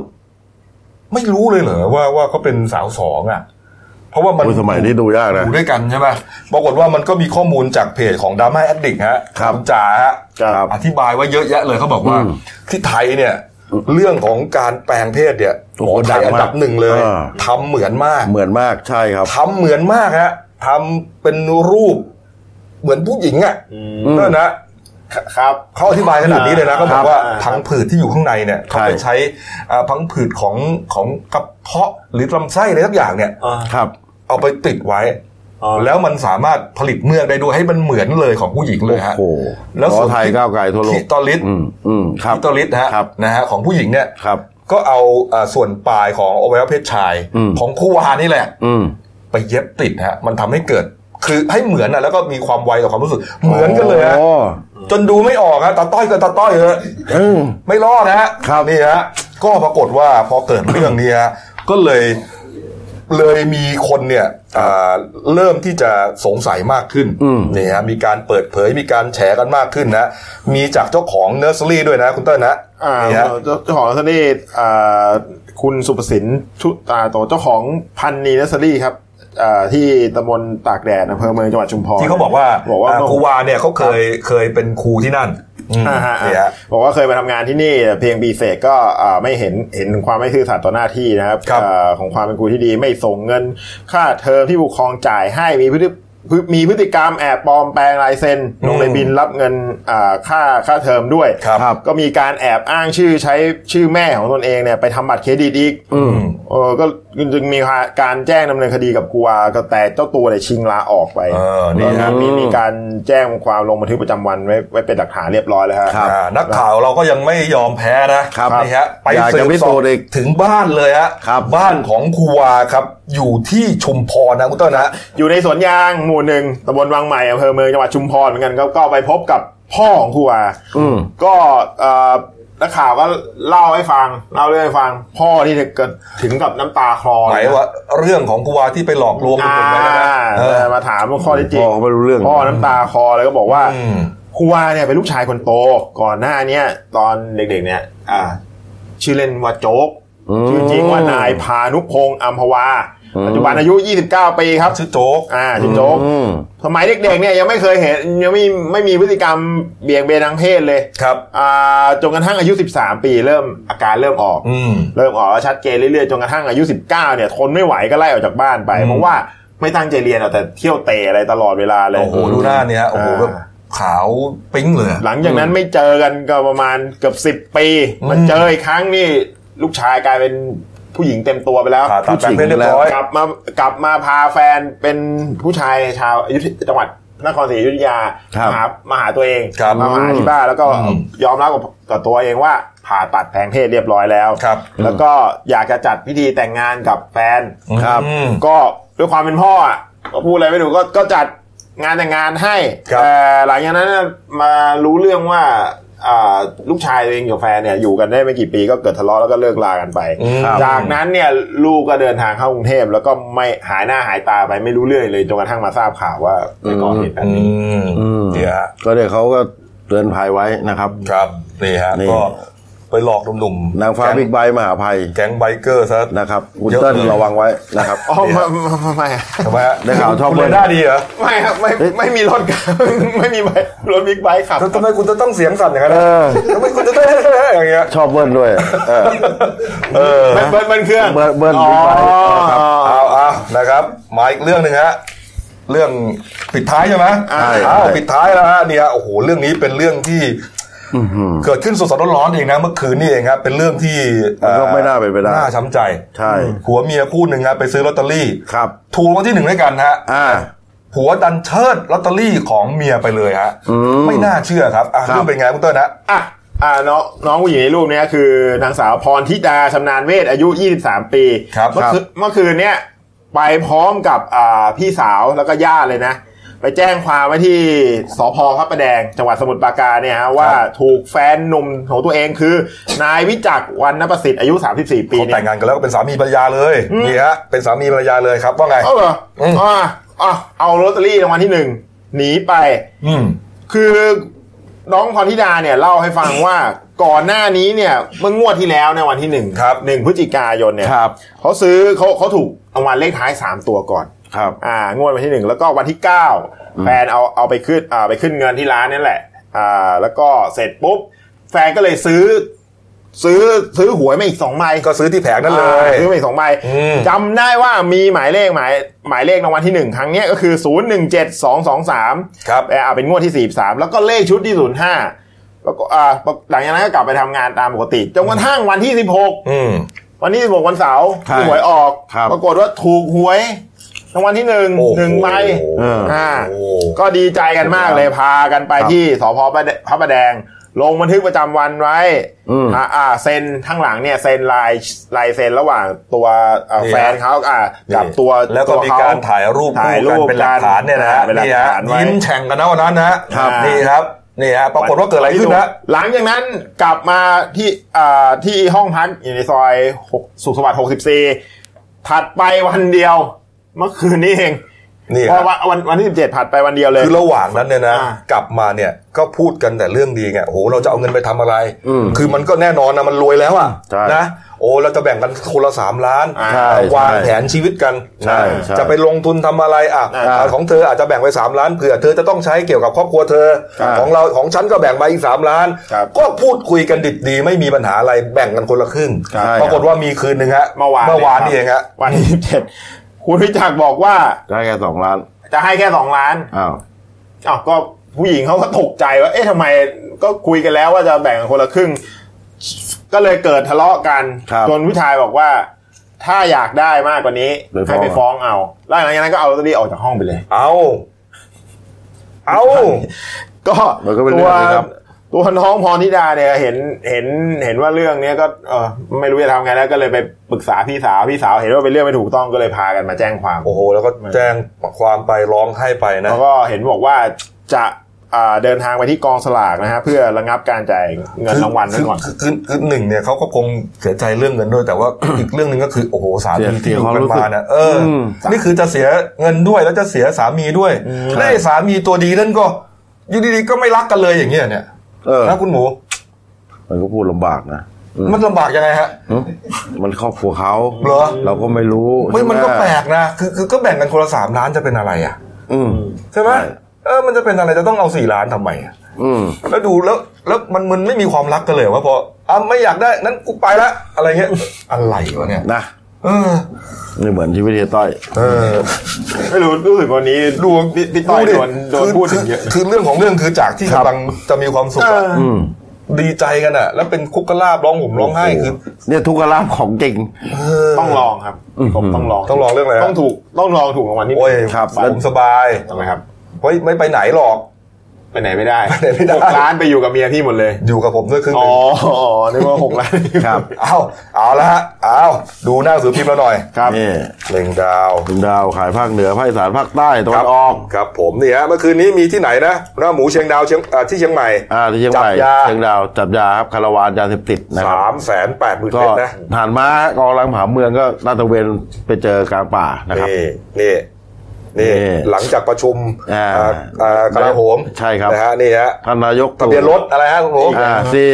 [SPEAKER 1] ไม่รู้เลยเหรอว่าว่าเขาเป็นสาวสองอะ เพราะว่ามัน
[SPEAKER 4] โอ้ยสมัยนี้ดูยากนะ
[SPEAKER 1] อยู่ด้วยกันใช่ไหมปรากฏว่ามันก็มีข้อมูลจากเพจของดราม่าแอดดิกฮะ
[SPEAKER 4] ครับ
[SPEAKER 1] ณจ๋าฮะ
[SPEAKER 4] ครับ
[SPEAKER 1] อธิบายไว้เยอะแยะเลยเขาบอกว่า
[SPEAKER 4] อืม
[SPEAKER 1] ที่ไทยเนี่ย เรื่องของการแปลงเพศเนี่ยห
[SPEAKER 4] โอ้
[SPEAKER 1] ม
[SPEAKER 4] โห
[SPEAKER 1] อไทย
[SPEAKER 4] ดังมาก
[SPEAKER 1] อันดับหนึ่งเลย
[SPEAKER 4] อ่า
[SPEAKER 1] ทำเหมือนมาก
[SPEAKER 4] เหมือนมากใช่ครับ
[SPEAKER 1] ทำเหมือนมากฮะทำเป็นรูปเหมือนผู้หญิงอะนั่นนะ
[SPEAKER 3] ครับ
[SPEAKER 1] เขาอธิบายขนาดนี้เลยนะเขาบอกว่า
[SPEAKER 3] อ่า
[SPEAKER 1] พังผืดที่อยู่ข้างในเนี่ยเขาไปใช้อ่าพังผืดของของกระเพาะหรือลำไส้อะไรสักอย่างเนี่ย
[SPEAKER 3] อ่า
[SPEAKER 4] ครับ
[SPEAKER 1] เอาไปติดไว้
[SPEAKER 3] อ๋อ
[SPEAKER 1] แล้วมันสามารถผลิตเมือกได้ด้วยให้มันเหมือนเลยของผู้หญิงเลยฮะ
[SPEAKER 4] โอ้โห
[SPEAKER 1] แล้ว
[SPEAKER 4] ข
[SPEAKER 1] ส่
[SPEAKER 4] อ
[SPEAKER 1] วน
[SPEAKER 4] ไทยก้าวไกลทั่วโล
[SPEAKER 1] ทิ
[SPEAKER 4] ก
[SPEAKER 1] ตอลิส
[SPEAKER 4] อืมอืมครับ
[SPEAKER 1] ทิตอลิสฮะ
[SPEAKER 4] ครับ
[SPEAKER 1] นะฮะของผู้หญิงเนี่ย
[SPEAKER 4] ครับ
[SPEAKER 1] ก็เอาอ่าส่วนปลายของอวัยวะเพศชาย
[SPEAKER 4] อืม
[SPEAKER 1] ของคู่วานี่แหละ
[SPEAKER 4] อืม
[SPEAKER 1] ไปเย็บติดฮะมันทำให้เกิดคือให้เหมือนนะแล้วก็มีความไวต่อความรู้สึก เหมือนกันเลยฮะ
[SPEAKER 4] โอ้
[SPEAKER 1] จนดูไม่ออกฮะตาต้อยกับตาต้อยเลย
[SPEAKER 4] อืม
[SPEAKER 1] ไม่รอดนะฮะ
[SPEAKER 4] ครับ
[SPEAKER 1] นี่ฮะก็ปรากฏว่าพอเกิดเรื่องนี้ฮะก็เลย เลยมีคนเนี่ยอ่าเริ่มที่จะสงสัยมากขึ้น
[SPEAKER 4] อืม
[SPEAKER 1] นี่ฮะมีการเปิดเผยมีการแฉกันมากขึ้นนะ มีจากเจ้าของเนอร์สรี่ด้วยนะ คุณเต้นนะ
[SPEAKER 3] อ่า
[SPEAKER 1] นี่ฮะ
[SPEAKER 3] เจ้าเจ้าของเนอร์เซอรี่อ่าคุณสุประสินชุตาโตเจ้าของพันนีเนอร์เซอรี่ครับอ่า ที่ตำบลตากแดดอำเภอเมืองจังหวัดชุมพร
[SPEAKER 1] ที่เขาบอกว่า
[SPEAKER 3] บอกว่า
[SPEAKER 1] อ่าครูวาเนี่ยเขาเคยเคยเป็นครูที่นั่นอืม
[SPEAKER 3] อ่าฮะ
[SPEAKER 1] นี่ฮะ
[SPEAKER 3] บอกว่าเคยมาทำงานที่นี่เพียงปีเศษก็อ่าไม่เห็นเห็นถึงความไม่ซื่อสัตย์ต่อหน้าที่นะครับ
[SPEAKER 1] ครับ
[SPEAKER 3] อ่าของความเป็นครูที่ดีไม่ส่งเงิน ค่าเทอมที่ผู้ปกครองจ่ายให้มีพฤติพฤ มีพฤติกรรมแอบปลอมแปลงลายเซ็นลงในบินรับเงินอ่าค่าค่าเทอมด้วย
[SPEAKER 1] ครับ
[SPEAKER 3] ก็มีการแอบอ้างชื่อใช้ชื่อแม่ของตนเองเนี่ยไปทำบัตรเครดิตอีก
[SPEAKER 1] อืม
[SPEAKER 3] เออก็จึงมีการแจ้งดำเนินคดีกับกัวก็แต่เจ้าตัวเนี่ยชิงลาออกไป
[SPEAKER 1] เออนี่
[SPEAKER 3] นี่
[SPEAKER 1] ฮะ
[SPEAKER 3] มีมีการแจ้งความลงบันทึกประจำวันไว้ไว้เป็นหลักฐานเรียบร้อยแล้วฮะ
[SPEAKER 4] ครับ
[SPEAKER 1] อ่านักข่าวเราก็ยังไม่ยอมแพ้นะครับนี่ฮะไป
[SPEAKER 4] อยาก
[SPEAKER 1] สื
[SPEAKER 4] จะ
[SPEAKER 1] บ
[SPEAKER 4] พิ
[SPEAKER 1] ส
[SPEAKER 4] สู
[SPEAKER 1] อบ
[SPEAKER 4] จน์อีก
[SPEAKER 1] ถึงบ้านเลยฮะ
[SPEAKER 4] ครับ
[SPEAKER 1] บ้านของครูวาครับอยู่ที่ชุมพรนะคุณเต้นนะ
[SPEAKER 3] อยู่ในสวนยางหมู่หนึ่งตำบลวังใหม่อำเภอเมืองจังหวัดชุมพรเหมือนกันก็ก็ไปพบกับพ่อของครูวา
[SPEAKER 4] อืม
[SPEAKER 3] ก็เอ่อนักข่าวก็เล่าให้ฟังเล่าเรื่องให้ฟัง พ่อที่เกิดถึงกับน้ำตาคลอ
[SPEAKER 1] หมายว่าเรื่องของครูวาที่ไปหลอกลวงคน
[SPEAKER 3] อ่า
[SPEAKER 1] อื่นไว้นะเออ
[SPEAKER 3] มาถามว่าข้อที่จริ
[SPEAKER 4] พ่
[SPEAKER 3] ง
[SPEAKER 4] อเขาไม่รู้เรื่อง
[SPEAKER 3] พ่อน้ำตาคลอเลยก็บอกว่า
[SPEAKER 1] อืม
[SPEAKER 3] ครูวาเนี่ยเป็นลูกชายคนโต ก่อนหน้าเนี้ยตอนเด็กๆเนี่ย อ่า ชื่อเล่นว่าโจ๊ก
[SPEAKER 4] อืม
[SPEAKER 3] ชื่อจริงว่านายพานุพงษ์อัมพวา
[SPEAKER 4] อืม
[SPEAKER 3] ปัจจุบันอายุ 29 ปีครับ
[SPEAKER 1] ชื่อโจ๊ก
[SPEAKER 3] อ่าชื่อโจ๊ก
[SPEAKER 4] อืม
[SPEAKER 3] สมัยเด็กๆเนี่ยยังไม่เคยเห็นยังไม่ไม่มีพฤติกรรมเบี่ยงเบนทางเพศเลย
[SPEAKER 1] ครับ
[SPEAKER 3] อ่าจนกระทั่งอายุ 13 ปีเริ่มอาการเริ่มออก
[SPEAKER 1] อืม
[SPEAKER 3] เริ่มออกแล้วชัดเจนเรื่อยๆจนกระทั่งอายุ 19 เนี่ยทนไม่ไหวก็ไล่ออกจากบ้านไป
[SPEAKER 1] อืม
[SPEAKER 3] เพราะว่าไม่ตั้งใจเรียนเอาแต่เที่ยวเตะอะไรตลอดเวลาเลย
[SPEAKER 1] โอ้โหดูหน้าเนี่ยฮะโอ้โหแบบขาวปิ๊งเลยอะ
[SPEAKER 3] หลังจากนั้นไม่เจอกันก็ประมาณเกือบสิบ10ปี
[SPEAKER 1] อืม
[SPEAKER 3] มาเจออีกครั้งนี่ลูกชายกลายเป็น ผู้หญิงเต็มตัวไปแล้ว
[SPEAKER 1] ผ่าตัดแปลงเพศเรียบร้อย
[SPEAKER 3] กลับมากลับมาพาแฟนเป็นผู้ชายชาวอยุธจังหวัดนครศรีอยุธยา
[SPEAKER 4] ครับ
[SPEAKER 3] มาหามาหาตัวเอง
[SPEAKER 1] ครับ
[SPEAKER 3] มาหาที่บ้านแล้วก็
[SPEAKER 1] อืม
[SPEAKER 3] ยอมรับกับกับตัวเองว่าผ่าตัดแปลงเพศเรียบร้อยแล้ว
[SPEAKER 1] ครับ
[SPEAKER 3] แล้วก็อยากจะจัดพิธีแต่งงานกับแฟน
[SPEAKER 4] ครับ
[SPEAKER 1] อืม
[SPEAKER 3] ก็ด้วยความเป็นพ่ออะก็พูดอะไรไม่ถูกก็ก็จัดงานแต่งงานให้
[SPEAKER 1] ครับ
[SPEAKER 3] แต่หลังจากนั้นน่ะมารู้เรื่องว่าอ่า ลูกชายตัวเองกับแฟนเนี่ยอยู่กันได้ไม่กี่ปีก็เกิดทะเลาะแล้วก็เลิกลากันไป
[SPEAKER 1] อืม
[SPEAKER 3] จากนั้นเนี่ยลูกก็เดินทางเข้ากรุงเทพแล้วก็ไม่หายหน้าหายตาไปไม่รู้เรื่องเลยจนกระทั่งมาทราบข่าวว่าไปก่อเหตุแบบ
[SPEAKER 1] อื
[SPEAKER 3] นี้
[SPEAKER 1] ม
[SPEAKER 4] อืม
[SPEAKER 1] เนี่ยฮะ
[SPEAKER 4] ก็เดี๋ยวเขาก็เตือนภัยไว้นะครับ
[SPEAKER 1] ครับนี่ฮะ
[SPEAKER 4] นี่
[SPEAKER 1] ก็ ไปหลอกหนุ่มๆ
[SPEAKER 4] นางฟ้า
[SPEAKER 1] แก๊
[SPEAKER 4] บิ๊กไบค์มหาภัย
[SPEAKER 1] แก๊งไบเกอร์ซะ
[SPEAKER 4] นะครับคุณ
[SPEAKER 1] เยอะ
[SPEAKER 4] เติ้ล
[SPEAKER 1] เลย
[SPEAKER 4] ระวังไว้นะครับ
[SPEAKER 3] อ๋อไม่ไม่ไม่ไม่
[SPEAKER 1] ทำไมฮะ
[SPEAKER 4] ได้ข่าวชอบ
[SPEAKER 1] คุณ
[SPEAKER 4] เบิ้
[SPEAKER 1] เล
[SPEAKER 4] ล
[SPEAKER 1] ยหน้าดีเหรอ
[SPEAKER 3] ไม่ครับไม่ไม่มีรถไม่มีรถบิ๊กไบค์ขับ
[SPEAKER 1] ทำไมคุณจะต้องเสียงสั่นอย่างนั้น
[SPEAKER 4] เอ
[SPEAKER 1] นะ
[SPEAKER 4] อ
[SPEAKER 1] ทำไมคุณจะต้องอย่างเงี้ย
[SPEAKER 4] ชอบเบิ้ลด้วยเออ
[SPEAKER 1] เออ
[SPEAKER 3] เบิ้ลเบิ้ลเบิ้ลเครื่อง
[SPEAKER 4] เบิ้ลเบิ้ล
[SPEAKER 3] อ๋อ
[SPEAKER 4] บิ๊กไบค์ครับ
[SPEAKER 1] เอาเอานะครับมาอีกเรื่องหนึ่งฮะเรื่องปิดท้ายใช่ไหม
[SPEAKER 3] ใช่
[SPEAKER 1] อ้าวปิดท้ายแล้วฮะเนี่ยโอ้โหเรื่องนี้เป็นเรื่องที่ เกิดขึ้นสดๆร้อนๆเองนะเมื่อคืนนี่เองครับเป็นเรื่องที่
[SPEAKER 4] มันก็ไม่น่าเป็นไปได้
[SPEAKER 1] น่าช้ำใจ
[SPEAKER 4] ใช่
[SPEAKER 1] ผัวเมียคู่หนึ่งครับไปซื้อลอตเตอรี่
[SPEAKER 4] ครับ
[SPEAKER 1] ถูกรางวัลที่หนึ่งด้วยกันฮะ
[SPEAKER 4] อ่า
[SPEAKER 1] ผัวดันเชิดลอตเตอรี่ของเมียไปเลยฮะ
[SPEAKER 4] อืม
[SPEAKER 1] ไม่น่าเชื่อครับอะ
[SPEAKER 4] ครับ
[SPEAKER 1] เรื่องเป็นไงคุณเต้นนะ
[SPEAKER 3] อะอ่าน้องน้องผู้หญิงในรูปเนี้ยคือนางสาวพรธิดาชำนาญเวทอายุ 23 ปี
[SPEAKER 1] ครับ
[SPEAKER 3] เมื่อคืนเมื่อคืนเนี้ยไปพร้อมกับอ่าพี่สาวแล้วก็ญาติเลยนะ ไปแจ้งความไว้ที่สพพระประแดง จังหวัดสมุทรปราการเนี่ยฮะว่าถูกแฟนหนุ่มของตัวเองคือ นายวิจักรวันนประสิทธิ์อายุ 34 ปี
[SPEAKER 1] เขา
[SPEAKER 3] เนี่
[SPEAKER 1] แต่
[SPEAKER 3] ย
[SPEAKER 1] งงานกันแล้วก็เป็นสามีภรรยาเลยนี่ฮะเป็นสามีภรรยาเลยครับว่าไง
[SPEAKER 3] เอาเหรอ
[SPEAKER 1] อืม
[SPEAKER 3] อ่าอะเอาลอตเตอรี่รางวัลที่หนึ่งหนีไป
[SPEAKER 1] อืม
[SPEAKER 3] คือน้องพรธิดาเนี่ยเล่าให้ฟังว่าก่อนหน้านี้เนี่ยเมื่องวดที่แล้วในวันที่หนึ่ง
[SPEAKER 1] ครับ
[SPEAKER 3] หนึ่งพฤศจิกายนเนี่ย
[SPEAKER 4] ครับ
[SPEAKER 3] เขาซื้อเขาเขาถูกรางวัลเลขท้ายสามตัวก่อน
[SPEAKER 4] ครับ
[SPEAKER 3] อ่างวดวันที่หนึ่งแล้วก็วันที่เก้าแฟนเอาเอาไปขึ้นอ่าไปขึ้นเงินที่ร้านนั่นแหละ อ่า แล้วก็เสร็จปุ๊บ แฟนก็เลยซื้อ ซื้อซื้อหวยมาอีกสองใบ
[SPEAKER 1] ก็ซื้อที่แผงนั่นเลย
[SPEAKER 3] อ่าซื้อมาอีกสองใบ
[SPEAKER 1] อืม
[SPEAKER 3] จำได้ว่ามีหมายเลขหมายหมายเลขรางวัลที่หนึ่งครั้งเนี้ยก็คือศูนย์หนึ่งเจ็ดสองสองสาม
[SPEAKER 1] ครับ
[SPEAKER 3] แต่อ่าเป็นงวดที่สี่สามแล้วก็เลขชุดที่ศูนย์ห้าแล้วก็อ่าหลังจากนั้นก็กลับไปทำงานตามปกติจนกระทั่งวันที่สิบหก
[SPEAKER 1] อืม
[SPEAKER 3] วันที่สิบหกวันเสาร์
[SPEAKER 4] ใช่
[SPEAKER 3] ที่หวยออก
[SPEAKER 4] ครับ
[SPEAKER 3] ปรากฏว่าถูกหวย รางวัลที่หนึ่ง
[SPEAKER 1] โอ้โห
[SPEAKER 3] นึ่งใบ
[SPEAKER 4] เออ
[SPEAKER 3] อ่า
[SPEAKER 1] โอ้
[SPEAKER 3] ก็ดีใจกันมากเลยพากันไป
[SPEAKER 4] ครับ
[SPEAKER 3] ที่สพพระประแดง ลงบันทึกประจำวันไว้
[SPEAKER 4] อืม
[SPEAKER 3] อ่าอ่าเซ็นข้างหลังเนี่ยเซ็นลายลายเซ็นระหว่างตัวอ่า
[SPEAKER 1] นี่ฮะ
[SPEAKER 3] แฟนเขาอ่ากับตัว
[SPEAKER 1] แล้วก็
[SPEAKER 3] ตัว
[SPEAKER 1] มี
[SPEAKER 3] เข
[SPEAKER 1] การถ่ายรูป
[SPEAKER 3] ถ่าย
[SPEAKER 1] คู่
[SPEAKER 3] รู
[SPEAKER 1] กัน
[SPEAKER 3] ป
[SPEAKER 1] เป็นหลักฐานเนี่ยนะฮะ
[SPEAKER 3] อ่าเป็นหลัก
[SPEAKER 1] นี่ฮะ
[SPEAKER 3] ฐานไว้
[SPEAKER 1] ยิ้มแฉ่งกันนะวันนั้นนะครับนี่ครับนี่ฮะปรากฏว่าเกิดอะไรขึ้นนะ
[SPEAKER 3] หลังจากนั้นกลับมาที่อ่าที่ห้องพักอยู่ในซอย6สุขสวัสดิ์64ถัดไปวันเดียว เมื่อคืนนี้เอง
[SPEAKER 1] นี่
[SPEAKER 3] พ
[SPEAKER 1] ค
[SPEAKER 3] อ
[SPEAKER 1] รับ
[SPEAKER 3] วันวันวันที่17ผัดไปวันเดียวเลย
[SPEAKER 1] คือระหว่างนั้นเนี่ยนะ
[SPEAKER 3] อ่าก
[SPEAKER 1] ลับมาเนี่ยก็พูดกันแต่เรื่องดีไงโอ้โหเราจะเอาเงินไปทำอะไร
[SPEAKER 4] อืม
[SPEAKER 1] คือมันก็แน่นอนนะมันรวยแล้วอะ
[SPEAKER 4] ใช่
[SPEAKER 1] นะโอ้เราจะแบ่งกันคนละสามล้าน
[SPEAKER 3] ใช่
[SPEAKER 1] วางแผนชีวิตกัน
[SPEAKER 4] ใช่
[SPEAKER 1] นะ
[SPEAKER 4] ใช่
[SPEAKER 1] จะไปลงทุนทำอะไรอะ
[SPEAKER 3] อ่า
[SPEAKER 1] อ่าของเธออาจจะแบ่งไปสามล้านเผื่อเธอจะต้องใช้เกี่ยวกับครอบครัวเธอ
[SPEAKER 4] ครับ
[SPEAKER 1] ของเราของฉันก็แบ่งไปอีกสามล้าน
[SPEAKER 3] ครับ
[SPEAKER 1] ก็พูดคุยกันดิบดีไม่มีปัญหาอะไรแบ่งกันคนละครึ่ง
[SPEAKER 4] ครับ
[SPEAKER 1] ปรากฏว่ามีคืนหนึ่งฮะ
[SPEAKER 3] เมื่อวาน
[SPEAKER 1] เมื่อวาน
[SPEAKER 3] ย
[SPEAKER 1] นี่เองฮะ
[SPEAKER 3] วันที่17 คุณวิจักรบอกว่า
[SPEAKER 4] ได้แค่สองล้าน
[SPEAKER 3] จะให้แค่สองล้าน
[SPEAKER 4] อ้าว
[SPEAKER 3] อ้าวก็ผู้หญิงเขาก็ตกใจว่าเอ๊ะทำไมก็คุยกันแล้วว่าจะแบ่งกันคนละครึ่ง ก็เลยเกิดทะเลาะกัน
[SPEAKER 4] ครับ
[SPEAKER 3] จนผู้ชายบอกว่า ถ้าอยากได้มากกว่านี้
[SPEAKER 4] ไปฟ้อง
[SPEAKER 3] ให้ไปฟ้องเอาแล้วหลังจากนั้นก็เอาลอตเตอรี่ออกจากห้องไปเลย
[SPEAKER 1] เอา เอา
[SPEAKER 3] ก็
[SPEAKER 4] มันก็เป็น
[SPEAKER 3] ตั
[SPEAKER 4] เรื่
[SPEAKER 3] ว
[SPEAKER 4] องนะครับ
[SPEAKER 3] ตัวน้องพรธิดาเนี่ยเห็นเห็นเห็นว่าเรื่องเนี้ยก็เออไม่รู้จะทำไงแล้วก็เลยไปปรึกษาพี่สาวพี่สาวเห็นว่าเป็นเรื่องไม่ถูกต้องก็เลยพากันมาแจ้งความ
[SPEAKER 1] โอ้โหแล้วก็แจ้งความไปร้องให้ไปนะ
[SPEAKER 3] แล้วก็เห็นบอกว่าจะอ่าเดินทางไปที่กองสลากนะฮะเพื่อระงับการจ่ายเงินรางวัลไว้ก่อน
[SPEAKER 1] คือคือคือหนึ่งเนี่ยเขาก็คงเสียใจเรื่องเงินด้วย แต่ว่าอีกเรื่องหนึ่งก็คือโอ้โหสา
[SPEAKER 4] เสี
[SPEAKER 1] มี
[SPEAKER 4] ยเสี
[SPEAKER 1] ที่
[SPEAKER 4] ย
[SPEAKER 1] อยู่
[SPEAKER 4] ความ
[SPEAKER 1] กัน
[SPEAKER 4] รู้สึ
[SPEAKER 1] มากเนี่ยเอออ
[SPEAKER 4] ม
[SPEAKER 1] นี่คือจะเสียเงินด้วยแล้วจะเสียสามีด้วยและไอ้สามีตัวดีนั่นก็อยู่ดีๆก็ไม่รักกันเลยอย่างเงี้ยเนี่ย
[SPEAKER 4] เออ
[SPEAKER 1] นะคุณหมู
[SPEAKER 4] มันก็พูดลำบากนะอืม
[SPEAKER 1] มันลำบากยังไงฮะ
[SPEAKER 4] หึมันครอบครัวเขา
[SPEAKER 1] เหรอ
[SPEAKER 4] เราก็ไม่รู้
[SPEAKER 1] เฮ้ยมันก็
[SPEAKER 4] ใช่ไห
[SPEAKER 1] แปลกนะคือคือก็แบ่งกันคนละสามล้านจะเป็นอะไรอะ
[SPEAKER 4] อืม
[SPEAKER 1] ใช่ไหม
[SPEAKER 4] ใช่
[SPEAKER 1] เออมันจะเป็นอะไรจะต้องเอาสี่ล้านทำไมอะ
[SPEAKER 4] อืม
[SPEAKER 1] แล้วดูแล้วแล้วมันมันไม่มีความรักกันเลยว่าพออะไม่อยากได้นั้นกูไปละอะไรเงี้ยอะไรวะเนี่ย
[SPEAKER 4] นะ
[SPEAKER 1] เออ
[SPEAKER 4] นี่เหมือนชีวิตเฮียต้อย
[SPEAKER 1] เออ
[SPEAKER 3] ไม่รู้รู้สึกวันนี้
[SPEAKER 1] ดู
[SPEAKER 3] พี่พี่ต้อยโดนโดน
[SPEAKER 1] คือ
[SPEAKER 3] พูดถึงเยอะ
[SPEAKER 1] คือคือเรื่องของเรื่องคือจากที่
[SPEAKER 4] ครับ
[SPEAKER 1] กำลังจะมีความสุขอะ
[SPEAKER 4] อืม
[SPEAKER 1] ดีใจกันอะแล้วเป็นคุกกะลาบร้องห่มร้องไห้คือ
[SPEAKER 4] เนี่ยทุกขลาภของจริง
[SPEAKER 3] ต้องลองครับผมต้องลอง
[SPEAKER 1] ต้องลองเรื่องอะไรฮะ
[SPEAKER 3] ต้องถูกต้องลองถูกรางวัลที่ห
[SPEAKER 1] โอ้ย
[SPEAKER 3] นึ่ง
[SPEAKER 4] ครับ
[SPEAKER 1] ผมสบาย
[SPEAKER 3] ทำไมครับ
[SPEAKER 1] เฮ้ยไม่ไปไหนหรอก
[SPEAKER 3] ไปไหนไม่ได้
[SPEAKER 1] ไปไหนไม่ได้
[SPEAKER 3] หกล้านไปอยู่กับเมียพี่หมดเลย
[SPEAKER 1] อยู่กับผมด้วยครึ่งห
[SPEAKER 3] อ๋
[SPEAKER 1] นึ
[SPEAKER 3] องนึกว่าหกล้าน
[SPEAKER 4] ครับ
[SPEAKER 1] เอาเอาละฮะเอาดูหน้าหนังสือพิมพ์แล้วหน่อย
[SPEAKER 3] ครับ
[SPEAKER 4] นี่
[SPEAKER 1] เล็งดาว
[SPEAKER 4] ดวงดาวขายภาคเหนือภาคอีสานภาคใต้ตะวันออก
[SPEAKER 1] ครับผมนี่ฮะเมื่อคืนนี้มีที่ไหนนะหน้าหมูเชียงดาวเชียงอ่าที่เชียงใหม่
[SPEAKER 4] อ่าที่เชียงใหม่
[SPEAKER 1] จับยา
[SPEAKER 4] เชียงดาวจับยาครับคาราวานยาเสพติดนะค
[SPEAKER 1] สา
[SPEAKER 4] รับ
[SPEAKER 1] มแสนแปดหมื่น
[SPEAKER 4] ก็
[SPEAKER 1] เมตรนะ
[SPEAKER 4] ผ่านมากองรังผาเมืองก็ลาดตระเวนไปเจอกลางป่านะครับ
[SPEAKER 1] นี่นี่ นี่
[SPEAKER 4] นี่
[SPEAKER 1] หลังจากประชุม
[SPEAKER 4] อ่า
[SPEAKER 1] อ่าอ่ากลาโหม
[SPEAKER 4] ใช่ครับ
[SPEAKER 1] นะฮะนี่ฮะ
[SPEAKER 4] ท่านนายก
[SPEAKER 1] ทะเบียนรถอะไรฮะคุณหมู
[SPEAKER 4] อ่าสี่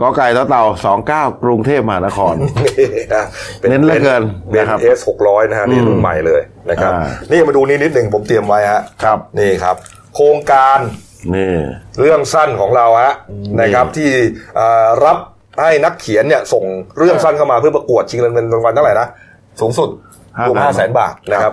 [SPEAKER 4] กอไก่ต่อเต่าสองเก้ากรุงเทพมหานคร
[SPEAKER 1] ป็
[SPEAKER 4] เน้นเหลือเกิน
[SPEAKER 1] เป็น
[SPEAKER 4] นะครับ
[SPEAKER 1] เอสหกร้อยนะฮะนี่รุ่นใหม่เลยนะครับ
[SPEAKER 4] อ่า
[SPEAKER 1] นี่มาดูนี่นิดหนึ่งผมเตรียมไว้ฮะ
[SPEAKER 4] ครับ
[SPEAKER 1] นี่ครับ โครงการ
[SPEAKER 4] นี่
[SPEAKER 1] เรื่องสั้นของเราฮะนะครับที่เอ่อรับให้นักเขียนเนี่ยส่งเรื่องสั้นเข้ามาเพื่อประกวดชิงเงินรางวัลเท่าไหร่นะสูงสุด รวมห้าแสนบาทนะครับ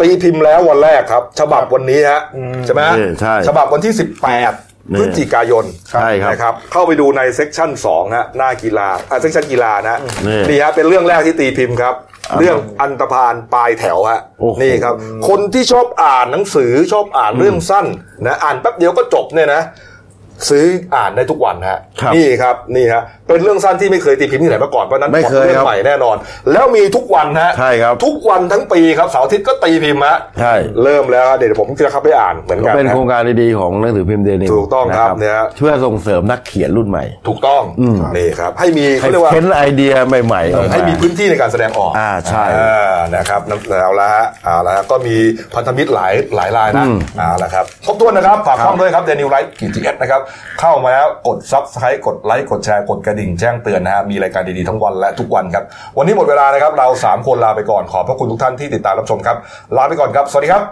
[SPEAKER 1] ตีพิมพ์แล้ววันแรกครับ ฉบับวันนี้ฮะใช่ไหมฮะ
[SPEAKER 4] นี่ใช่
[SPEAKER 1] ฉบับวันที่ 18
[SPEAKER 4] นี่
[SPEAKER 1] พฤศจิกายน
[SPEAKER 4] ใช่ครับ
[SPEAKER 1] นะครับ เข้าไปดูใน section 2ฮะหน้ากีฬาอ่า section กีฬานะฮะ
[SPEAKER 4] นี่
[SPEAKER 1] นี่ฮะเป็นเรื่องแรกที่ตีพิมพ์ครับ เรื่องอันธพาลปลายแถวฮะ
[SPEAKER 4] โอ้โห
[SPEAKER 1] นี่ครับ คนที่ชอบอ่านหนังสือชอบอ่านเรื่องสั้นนะอ่านแป๊บเดียวก็จบเนี่ยนะ ซื้ออ่านได้ทุกวันฮะ
[SPEAKER 4] ครับ
[SPEAKER 1] นี่ครับนี่ฮะ เป็นเรื่องสั้นที่ไม่เคยตีพิมพ์ที่ไหนมาก่อนเพราะฉะนั้น
[SPEAKER 4] ไม่เคย
[SPEAKER 1] เรื่
[SPEAKER 4] ครับ
[SPEAKER 1] ใหม่แน่นอน แล้วมีทุกวันฮะ
[SPEAKER 4] ใช่ครับ
[SPEAKER 1] ทุกวันทั้งปีครับเสาร์อาทิตย์ก็ตีพิมพ์ฮะ
[SPEAKER 4] ใช่
[SPEAKER 1] เริ่มแล้วฮะเดี๋ยวผมจะเข้าไปอ่านเหมือน
[SPEAKER 4] ก็
[SPEAKER 1] กัน
[SPEAKER 4] เป็น
[SPEAKER 1] นะ
[SPEAKER 4] โครงการดีๆของหนังสือพิมพ์เดนิว
[SPEAKER 1] ถูกต้องครับเนี่ยฮะ
[SPEAKER 4] เพื่อส่งเสริมนักเขียนรุ่นใหม่
[SPEAKER 1] ถูกต้องนี่ครับให้มี
[SPEAKER 4] ให้
[SPEAKER 1] เขาเรียกว่า
[SPEAKER 4] เค้นไอเดียใหม่ๆออกา
[SPEAKER 1] ให้มีพื้นที่ในการแสดงออก
[SPEAKER 4] อ่าใช่
[SPEAKER 1] อ่านะครับเอาละฮะเอาละฮะก็มีพันธมิตรหลายหลายรายนะเอาละครับทบทวนนะครับฝากช่องด้วยครับเดลินิวส์ไลฟ์กีจีเอสนะครับเข้ามาแล้วกด subscribe กดไลค์กดแชร์กดกระดิ่งแจ้งเตือนนะฮะมีรายการดีๆทั้งวันและทุกวันครับ วันนี้หมดเวลานะครับเรา 3 คนลาไปก่อนขอบพระคุณทุกท่านที่ติดตามรับชมครับ ลาไปก่อนครับ สวัสดีครับ